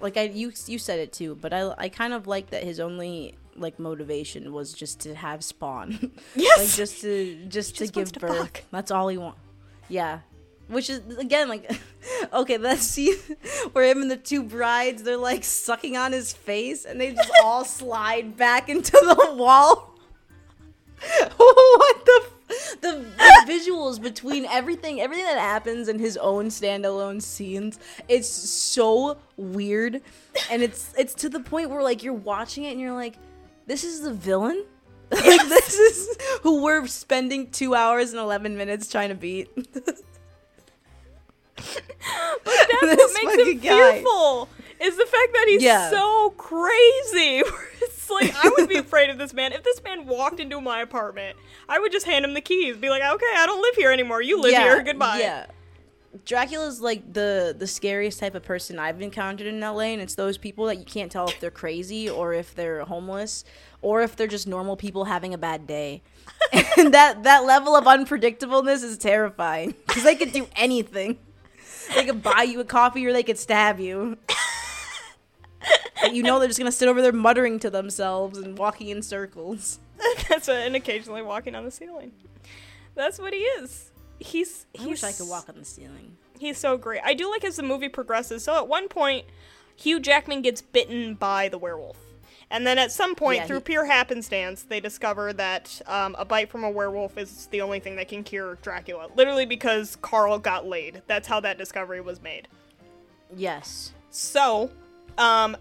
Like I, you, you said it too, but I, I kind of like that his only like motivation was just to have spawn. Yes! like just to just, just to wants give to birth. fuck. That's all he want. Yeah. Which is again like okay, let's see where him and the two brides they're like sucking on his face and they just all slide back into the wall. what the the, the visuals between everything everything that happens in his own standalone scenes it's so weird and it's it's to the point where like you're watching it and you're like this is the villain like this is who we're spending two hours and 11 minutes trying to beat That's This what makes him guy. fearful. Is the fact that he's Yeah. so crazy. it's like I would be afraid of this man. If this man walked into my apartment, I would just hand him the keys, be like, "Okay, I don't live here anymore. You live here. Goodbye." Yeah. Dracula's like the the scariest type of person I've encountered in LA, and it's those people that you can't tell if they're crazy or if they're homeless or if they're just normal people having a bad day. and that that level of unpredictableness is terrifying because they could do anything. They could buy you a coffee or they could stab you. But you know they're just gonna sit over there muttering to themselves and walking in circles. That's what, and occasionally walking on the ceiling. That's what he is. He's he's I wish I could walk on the ceiling. He's so great. I do like as the movie progresses. So at one point, Hugh Jackman gets bitten by the werewolf. And then at some point, Yeah, through he- pure happenstance, they discover that um, a bite from a werewolf is the only thing that can cure Dracula. Literally because Carl got laid. That's how that discovery was made. Yes. So, um,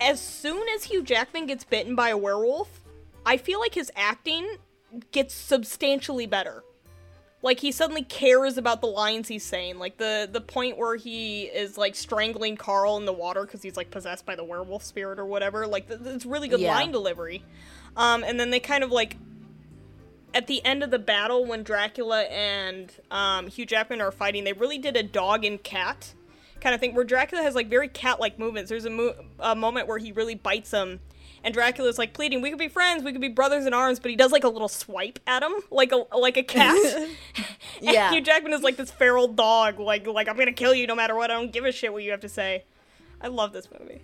as soon as Hugh Jackman gets bitten by a werewolf, I feel like his acting gets substantially better. Like he suddenly cares about the lines he's saying. Like the the point where he is like strangling Carl in the water because he's like possessed by the werewolf spirit or whatever. Like th- it's really good Yeah. line delivery. Um, and then they kind of like at the end of the battle when Dracula and um, Hugh Jackman are fighting, they really did a dog and cat kind of thing where Dracula has like very cat-like movements. There's a, mo- a moment where he really bites him, and Dracula's like pleading, "We could be friends, we could be brothers in arms," but he does like a little swipe at him, like a like a cat. And Yeah. Hugh Jackman is like this feral dog, like like I'm gonna kill you no matter what. I don't give a shit what you have to say. I love this movie.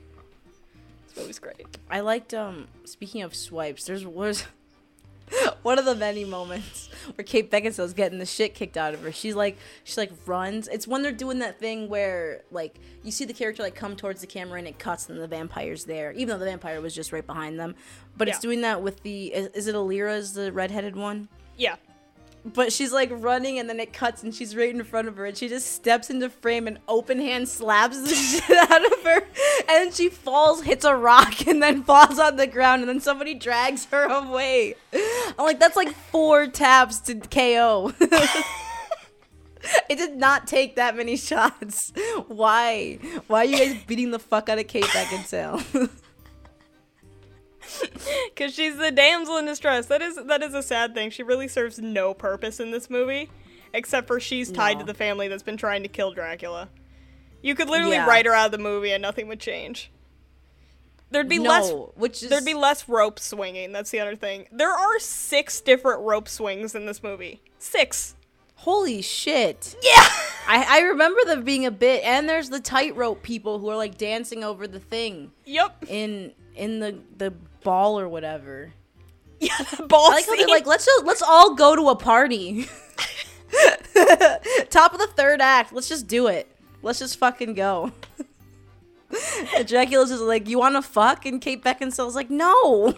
This movie's great. I liked um speaking of swipes, there's was one of the many moments where Kate Beckinsale's getting the shit kicked out of her. She's like she like runs. It's when they're doing that thing where like you see the character like come towards the camera and it cuts and the vampire's there, even though the vampire was just right behind them. But it's doing that with the is, is it Aleera is the redheaded one? Yeah. But she's like running and then it cuts and she's right in front of her and she just steps into frame and open hand slaps the shit out of her and she falls, hits a rock and then falls on the ground and then somebody drags her away. I'm like, that's like four taps to KO. it did not take that many shots. Why? Why are you guys beating the fuck out of Kate Beckinsale? Cause she's the damsel in distress. That is that is a sad thing. She really serves no purpose in this movie, except for she's tied No. to the family that's been trying to kill Dracula. You could literally Yeah. write her out of the movie and nothing would change. There'd be no, less. which is There'd be less rope swinging. That's the other thing. There are six different rope swings in this movie. Six. holy shit. Yeah. I, I remember them being a bit, and there's the tightrope people who are like dancing over the thing yep. in in the the ball or whatever. Yeah. The ball I like how they're like, let's just let's all go to a party. Top of the third act, let's just do it. Let's just fucking go. and Dracula's just like, you want to fuck? And Kate Beckinsale's like, no.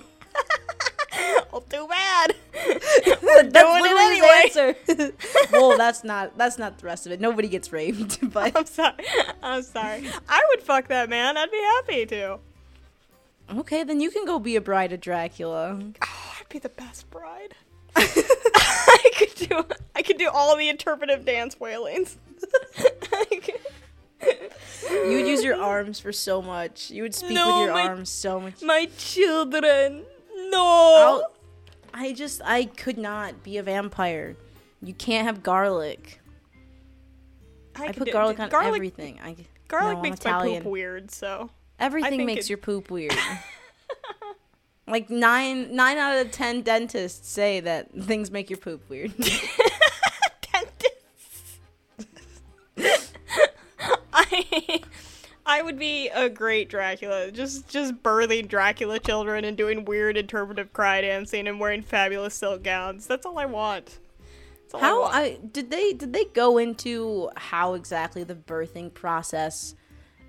well, too bad. That's doing it his answer. well, that's not that's not the rest of it. Nobody gets raped, but I'm sorry. I'm sorry. I would fuck that man. I'd be happy to. Okay, then you can go be a bride of Dracula. Oh, I'd be the best bride. I could do I could do all the interpretive dance wailings. You would use your arms for so much. You would speak No, with your my- arms so much. My children. No. I'll, I just I could not be a vampire. You can't have garlic. I, could put garlic on garlic, everything. I Garlic no, makes my poop weird, so Everything makes it- your poop weird. like nine nine out of ten dentists say that things make your poop weird. dentists. I I would be a great Dracula. Just just birthing Dracula children and doing weird interpretive cry dancing and wearing fabulous silk gowns. That's all I want. That's all I how want. I did they did they go into how exactly the birthing process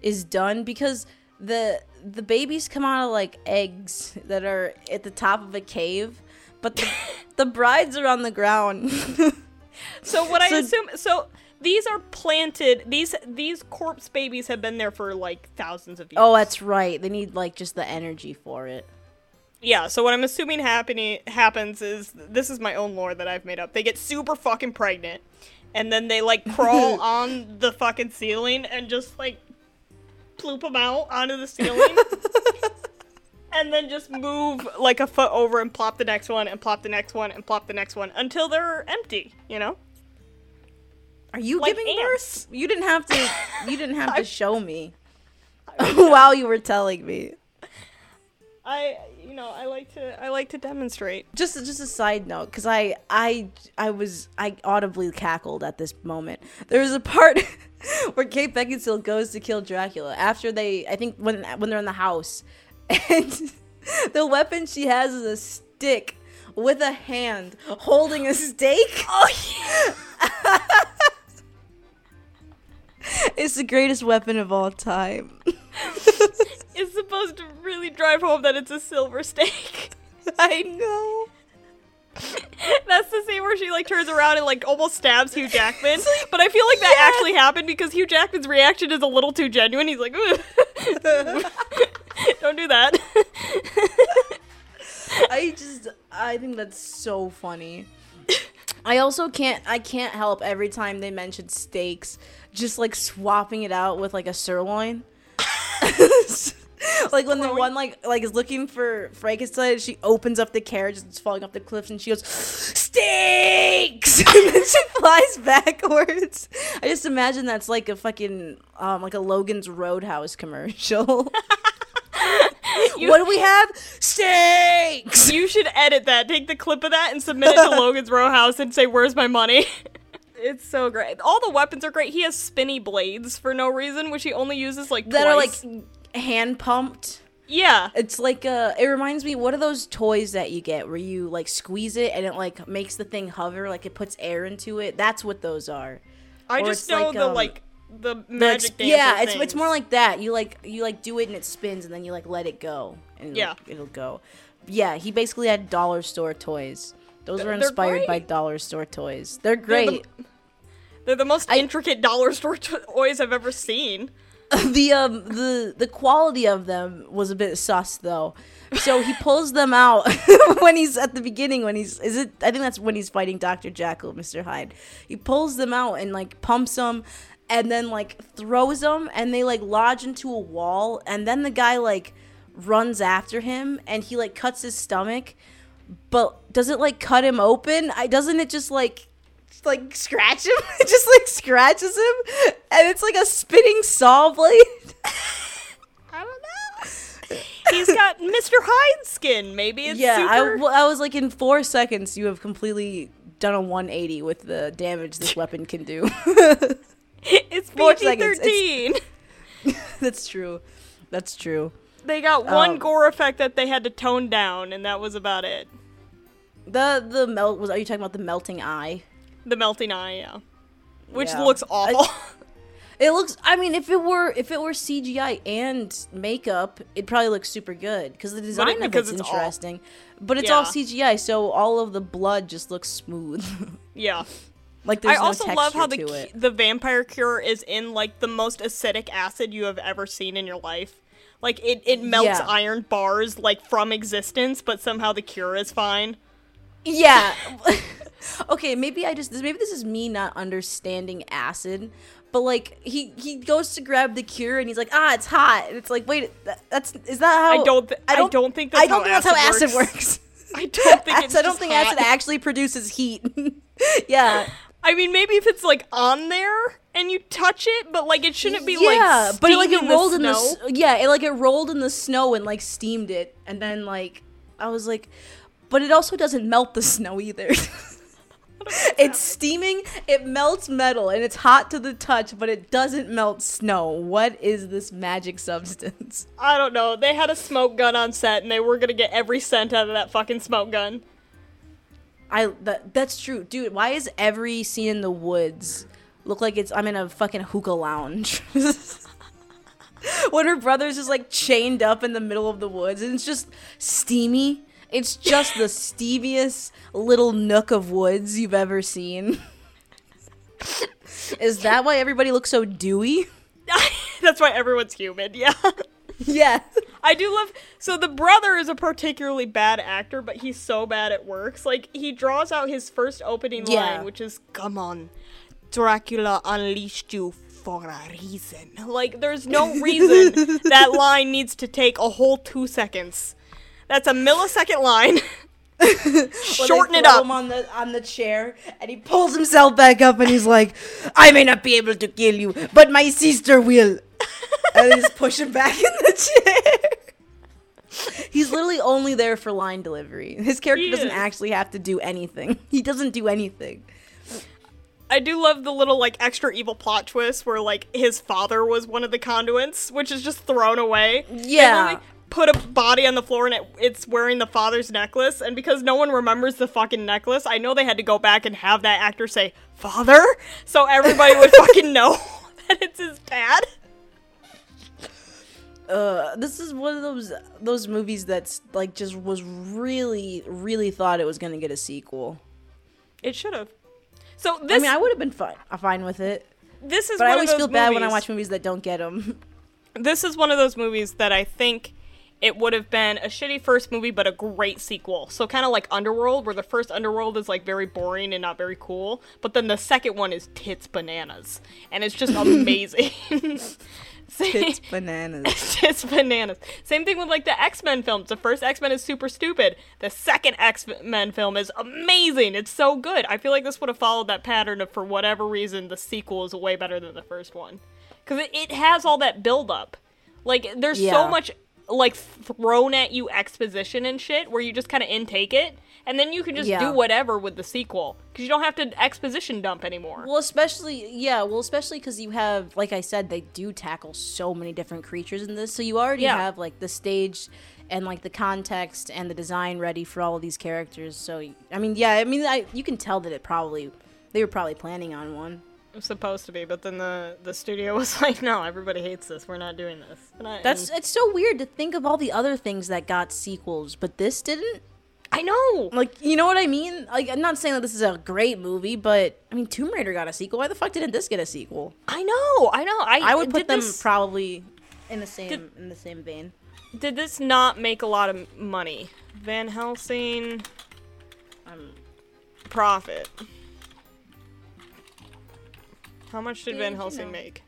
is done because the the babies come out of like eggs that are at the top of a cave, but the, the brides are on the ground. So what I So- assume so these are planted these these corpse babies have been there for like thousands of oh, years. oh, that's right. They need like just the energy for it. Yeah, so what I'm assuming happening happens is this is my own lore that I've made up. They get super fucking pregnant, and then they like crawl on the fucking ceiling and just like ploop them out onto the ceiling, and then just move like a foot over and plop the next one and plop the next one and plop the next one until they're empty. You know? Are you Like giving ants. birth? You didn't have to. You didn't have to show me while you were telling me. I you know I like to I like to demonstrate. Just just a side note, because I I I was I audibly cackled at this moment. There was a part where Kate Beckinsale goes to kill Dracula after they I think when when they're in the house, and the weapon she has is a stick with a hand holding a stake. Oh yeah. It's the greatest weapon of all time. It's supposed to really drive home that it's a silver stake. I know. That's the scene where she like turns around and like almost stabs Hugh Jackman. But I feel like that actually happened because Hugh Jackman's reaction is a little too genuine. He's like, "Don't do that." I just I think that's so funny. I also can't I can't help every time they mention steaks, just like swapping it out with like a sirloin. Like when the one like like is looking for Frankenstein, she opens up the carriage and it's falling off the cliffs, and she goes steaks, and then she flies backwards. I just imagine that's like a fucking um like a Logan's Roadhouse commercial. You- what do we have? Steaks. you should edit that. Take the clip of that and submit it to Logan's Roadhouse and say, "Where's my money?" It's so great. All the weapons are great. He has spinny blades for no reason, which he only uses like that are like hand pumped. yeah. It's like uh it reminds me what are those toys that you get where you like squeeze it and it like makes the thing hover like it puts air into it. That's what those are. I Or just know like, the um, like the The magic dancer yeah, it's it's more like that. You like you like do it and it spins and then you like let it go and it'll, Yeah. it'll go. Yeah, he basically had dollar store toys. Those were inspired by dollar store toys. They're They're the- great. They're the most I- intricate dollar store toys I've ever seen. the um the the quality of them was a bit sus though. So he pulls them out when he's at the beginning when he's is it I think that's when he's fighting Dr. Jackal, Mr. Hyde. He pulls them out and like pumps them and then like throws them and they like lodge into a wall and then the guy like runs after him and he like cuts his stomach but does it like cut him open? I doesn't it just like like scratch him? It just like scratches him and it's like a spinning saw blade. I don't know. He's got Mr. Hyde skin. Maybe it's yeah, I, super. I was like in four seconds you have completely done a 180 with the damage this weapon can do. it's four PG seconds, thirteen. That's true. That's true. They got one Um, gore effect that they had to tone down, and that was about it. The the melt was are you talking about the melting eye? The melting eye, yeah, which Yeah. looks awful. It looks. I mean, if it were if it were CGI and makeup, it'd probably looks super good because the design of because it's, it's all- interesting. but it's all CGI, so all of the blood just looks smooth. yeah. like there's I no also texture love how the it. the vampire cure is in like the most acidic acid you have ever seen in your life. Like it, it melts Yeah. iron bars like from existence, but somehow the cure is fine. Yeah. okay, maybe I just maybe this is me not understanding acid, but like he he goes to grab the cure and he's like, ah, it's hot. And it's like, wait, that, that's is that how I don't. Th- I don't, think that's I don't how think that's how acid works. works. I don't think it's I don't think hot. acid actually produces heat. yeah. I mean, maybe if it's like on there and you touch it, but like it shouldn't be like yeah, but like it rolled the in the snow. yeah, it like it rolled in the snow and like steamed it, and then like I was like, but it also doesn't melt the snow either. it's steaming, it melts metal, and it's hot to the touch, but it doesn't melt snow. What is this magic substance? I don't know. They had a smoke gun on set, and they were gonna get every cent out of that fucking smoke gun. I that, that's true, dude. Why is every scene in the woods look like it's I'm in a fucking hookah lounge? when her brother's just like chained up in the middle of the woods and it's just steamy. It's just the steamiest little nook of woods you've ever seen. is that why everybody looks so dewy? That's why everyone's humid. Yeah. Yeah. I do love. So the brother is a particularly bad actor, but he's so bad at works. Like he draws out his first opening Yeah. line, which is "Come on, Dracula unleashed you for a reason." Like there's no reason that line needs to take a whole two seconds. That's a millisecond line. When Shorten they it up. Him on the on the chair, and he pulls himself back up, and he's like, "I may not be able to kill you, but my sister will." and they just push him back in the chair. He's literally only there for line delivery. His character He doesn't is. actually have to do anything. He doesn't do anything. I do love the little like extra evil plot twist where like his father was one of the conduits, which is just thrown away. Yeah. literally Put a body on the floor and it, it's wearing the father's necklace, and because no one remembers the fucking necklace, I know they had to go back and have that actor say "father," so everybody would fucking know that it's his dad. Uh, this is one of those those movies that's like just was really really thought it was gonna get a sequel. It should have. So this I mean, I would have been fine I'm fine with it, this is but I always feel bad when I watch movies that don't get them. this is one of those movies that I think it would have been a shitty first movie but a great sequel. So kind of like Underworld where the first Underworld is like very boring and not very cool, but then the second one is tits bananas and it's just amazing. tits bananas. Tits bananas. Same thing with like the X-Men films. The first X-Men is super stupid. The second X-Men film is amazing. It's so good. I feel like this would have followed that pattern of for whatever reason the sequel is way better than the first one. Cuz it, it has all that build up. Like there's Yeah. so much like thrown at you exposition and shit where you just kind of intake it and then you can just Yeah. do whatever with the sequel cuz you don't have to exposition dump anymore. Well, especially yeah, well, especially because you have, like I said, they do tackle so many different creatures in this, so you already Yeah. have like the stage and like the context and the design ready for all of these characters. So I mean, yeah, I mean, I, you can tell that it probably they were probably planning on one. Was supposed to be, but then the the studio was like, "No, everybody hates this. We're not doing this." I, That's and it's so weird to think of all the other things that got sequels, but this didn't. I know. Like, you know what I mean? Like, I'm not saying that this is a great movie, but I mean, Tomb Raider got a sequel. Why the fuck didn't this get a sequel? I know. I know. I I would put them This, probably in the same Did- in the same vein. did this not make a lot of money? Van Helsing Um, profit. How much did Yeah, Van you Helsing know. make?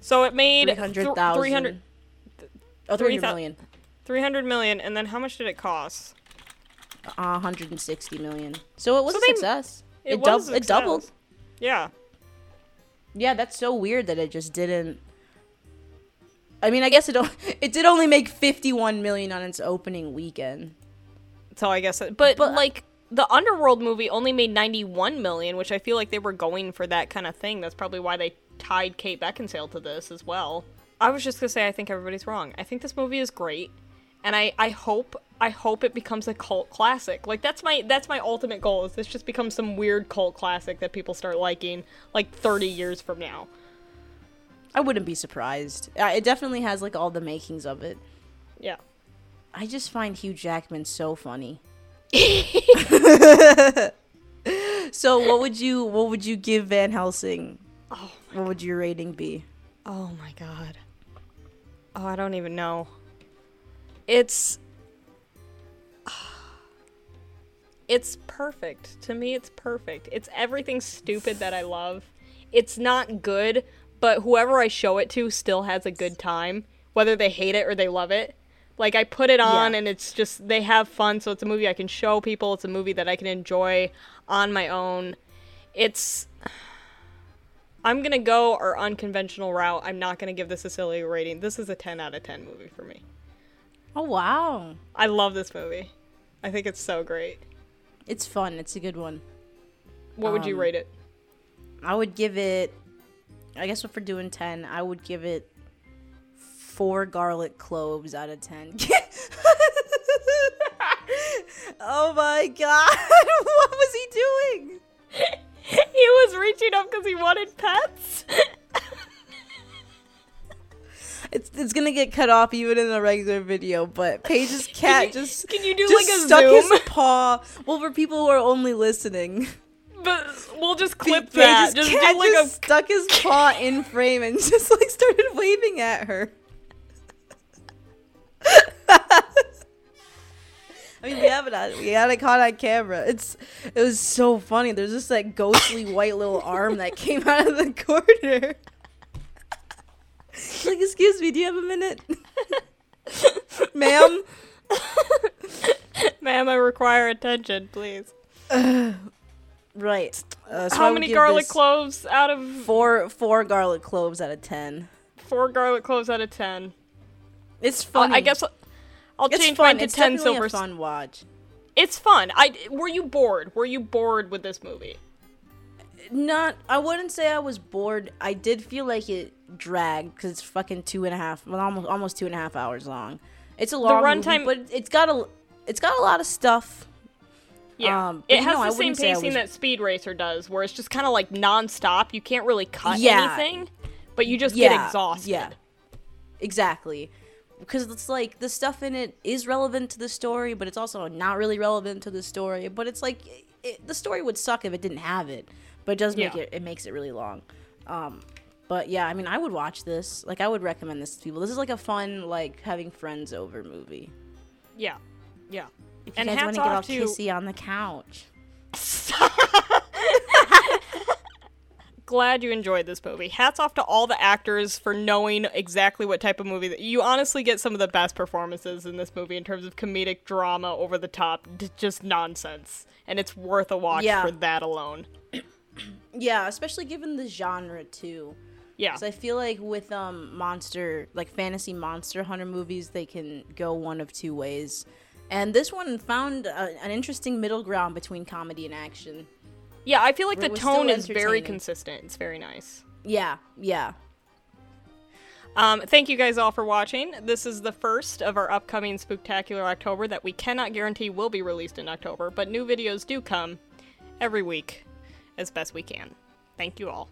So it made three th- hundred thousand. 300 Oh, three 300 thou- million. 300 million, and then how much did it cost? Uh, 160 million. So it was So a they- success. It, It, was dub- a it doubled. Yeah. Yeah, that's so weird that it just didn't. I mean, I guess it o- it did only make 51 million on its opening weekend. So I guess, it, but, But- like the Underworld movie only made 91 million, which I feel like they were going for that kind of thing. That's probably why they tied Kate Beckinsale to this as well. I was just gonna say I think everybody's wrong. I think this movie is great, and I I hope I hope it becomes a cult classic. Like that's my that's my ultimate goal. Is this just becomes some weird cult classic that people start liking like 30 years from now. I wouldn't be surprised. Uh, It definitely has like all the makings of it. Yeah. I just find Hugh Jackman so funny. so what would you what would you give Van Helsing? Oh, What would your rating be? Oh my god. Oh, I don't even know. It's It's perfect. To me it's perfect. It's everything stupid that I love. It's not good, but whoever I show it to still has a good time, whether they hate it or they love it. Like I put it on Yeah. and it's just they have fun, so it's a movie I can show people. It's a movie that I can enjoy on my own. It's I'm gonna go our unconventional route. I'm not gonna give this a silly rating. This is a 10 out of 10 movie for me. Oh wow, I love this movie. I think it's so great. it's fun. It's a good one. What would you Um, rate it? I would give it. I guess if we're doing ten, I would give it four garlic cloves out of ten. oh my god! what was he doing? he was reaching up because he wanted pets. It's it's gonna get cut off even in a regular video, but Paige's cat you- just can you do, just like, a stuck zoom? his paw. Well, for people who are only listening, but we'll just clip Paige's that. Just do like just a stuck his paw in frame and just like started waving at her. I mean, we have it on. We had it caught on camera. It's it was so funny. There's just that ghostly white little arm that came out of the corner. like, excuse me, do you have a minute, ma'am? Ma'am, I require attention, please. Right. Uh, so How many garlic cloves out of Four four garlic cloves out of ten. four garlic cloves out of ten? It's Uh, funny. I guess I'll it's change fun. mine to it's ten silver. a fun watch. It's fun. I were you bored? Were you bored with this movie? Not. I wouldn't say I was bored. I did feel like it dragged because it's fucking two and a half, well, almost almost two and a half hours long. It's a long runtime- movie, but it's got a it's got a lot of stuff. Yeah, Um, it has I the same wouldn't say I pacing was- that Speed Racer does, where it's just kind of like non-stop. You can't really cut Yeah. anything, but you just Yeah, get exhausted. yeah. Exactly. Because it's like the stuff in it is relevant to the story, but it's also not really relevant to the story. But it's like it, the story would suck if it didn't have it, but it does make Yeah. it it makes it really long. Um, but yeah, I mean, I would watch this. Like, I would recommend this to people. This is like a fun like having friends over movie. yeah, yeah. If you And guys want to get all off to kissy on the couch. glad you enjoyed this movie. Hats off to all the actors for knowing exactly what type of movie that you honestly get some of the best performances in this movie in terms of comedic drama over the top, just nonsense. And it's worth a watch Yeah. for that alone. Yeah, especially given the genre too. Yeah. So I feel like with um monster like fantasy monster hunter movies, they can go one of two ways. And this one found a, an interesting middle ground between comedy and action. Yeah, I feel like the tone is very consistent. It's very nice. Yeah, yeah. Um, thank you guys all for watching. This is the first of our upcoming Spooktacular October that we cannot guarantee will be released in October, but new videos do come every week as best we can. Thank you all.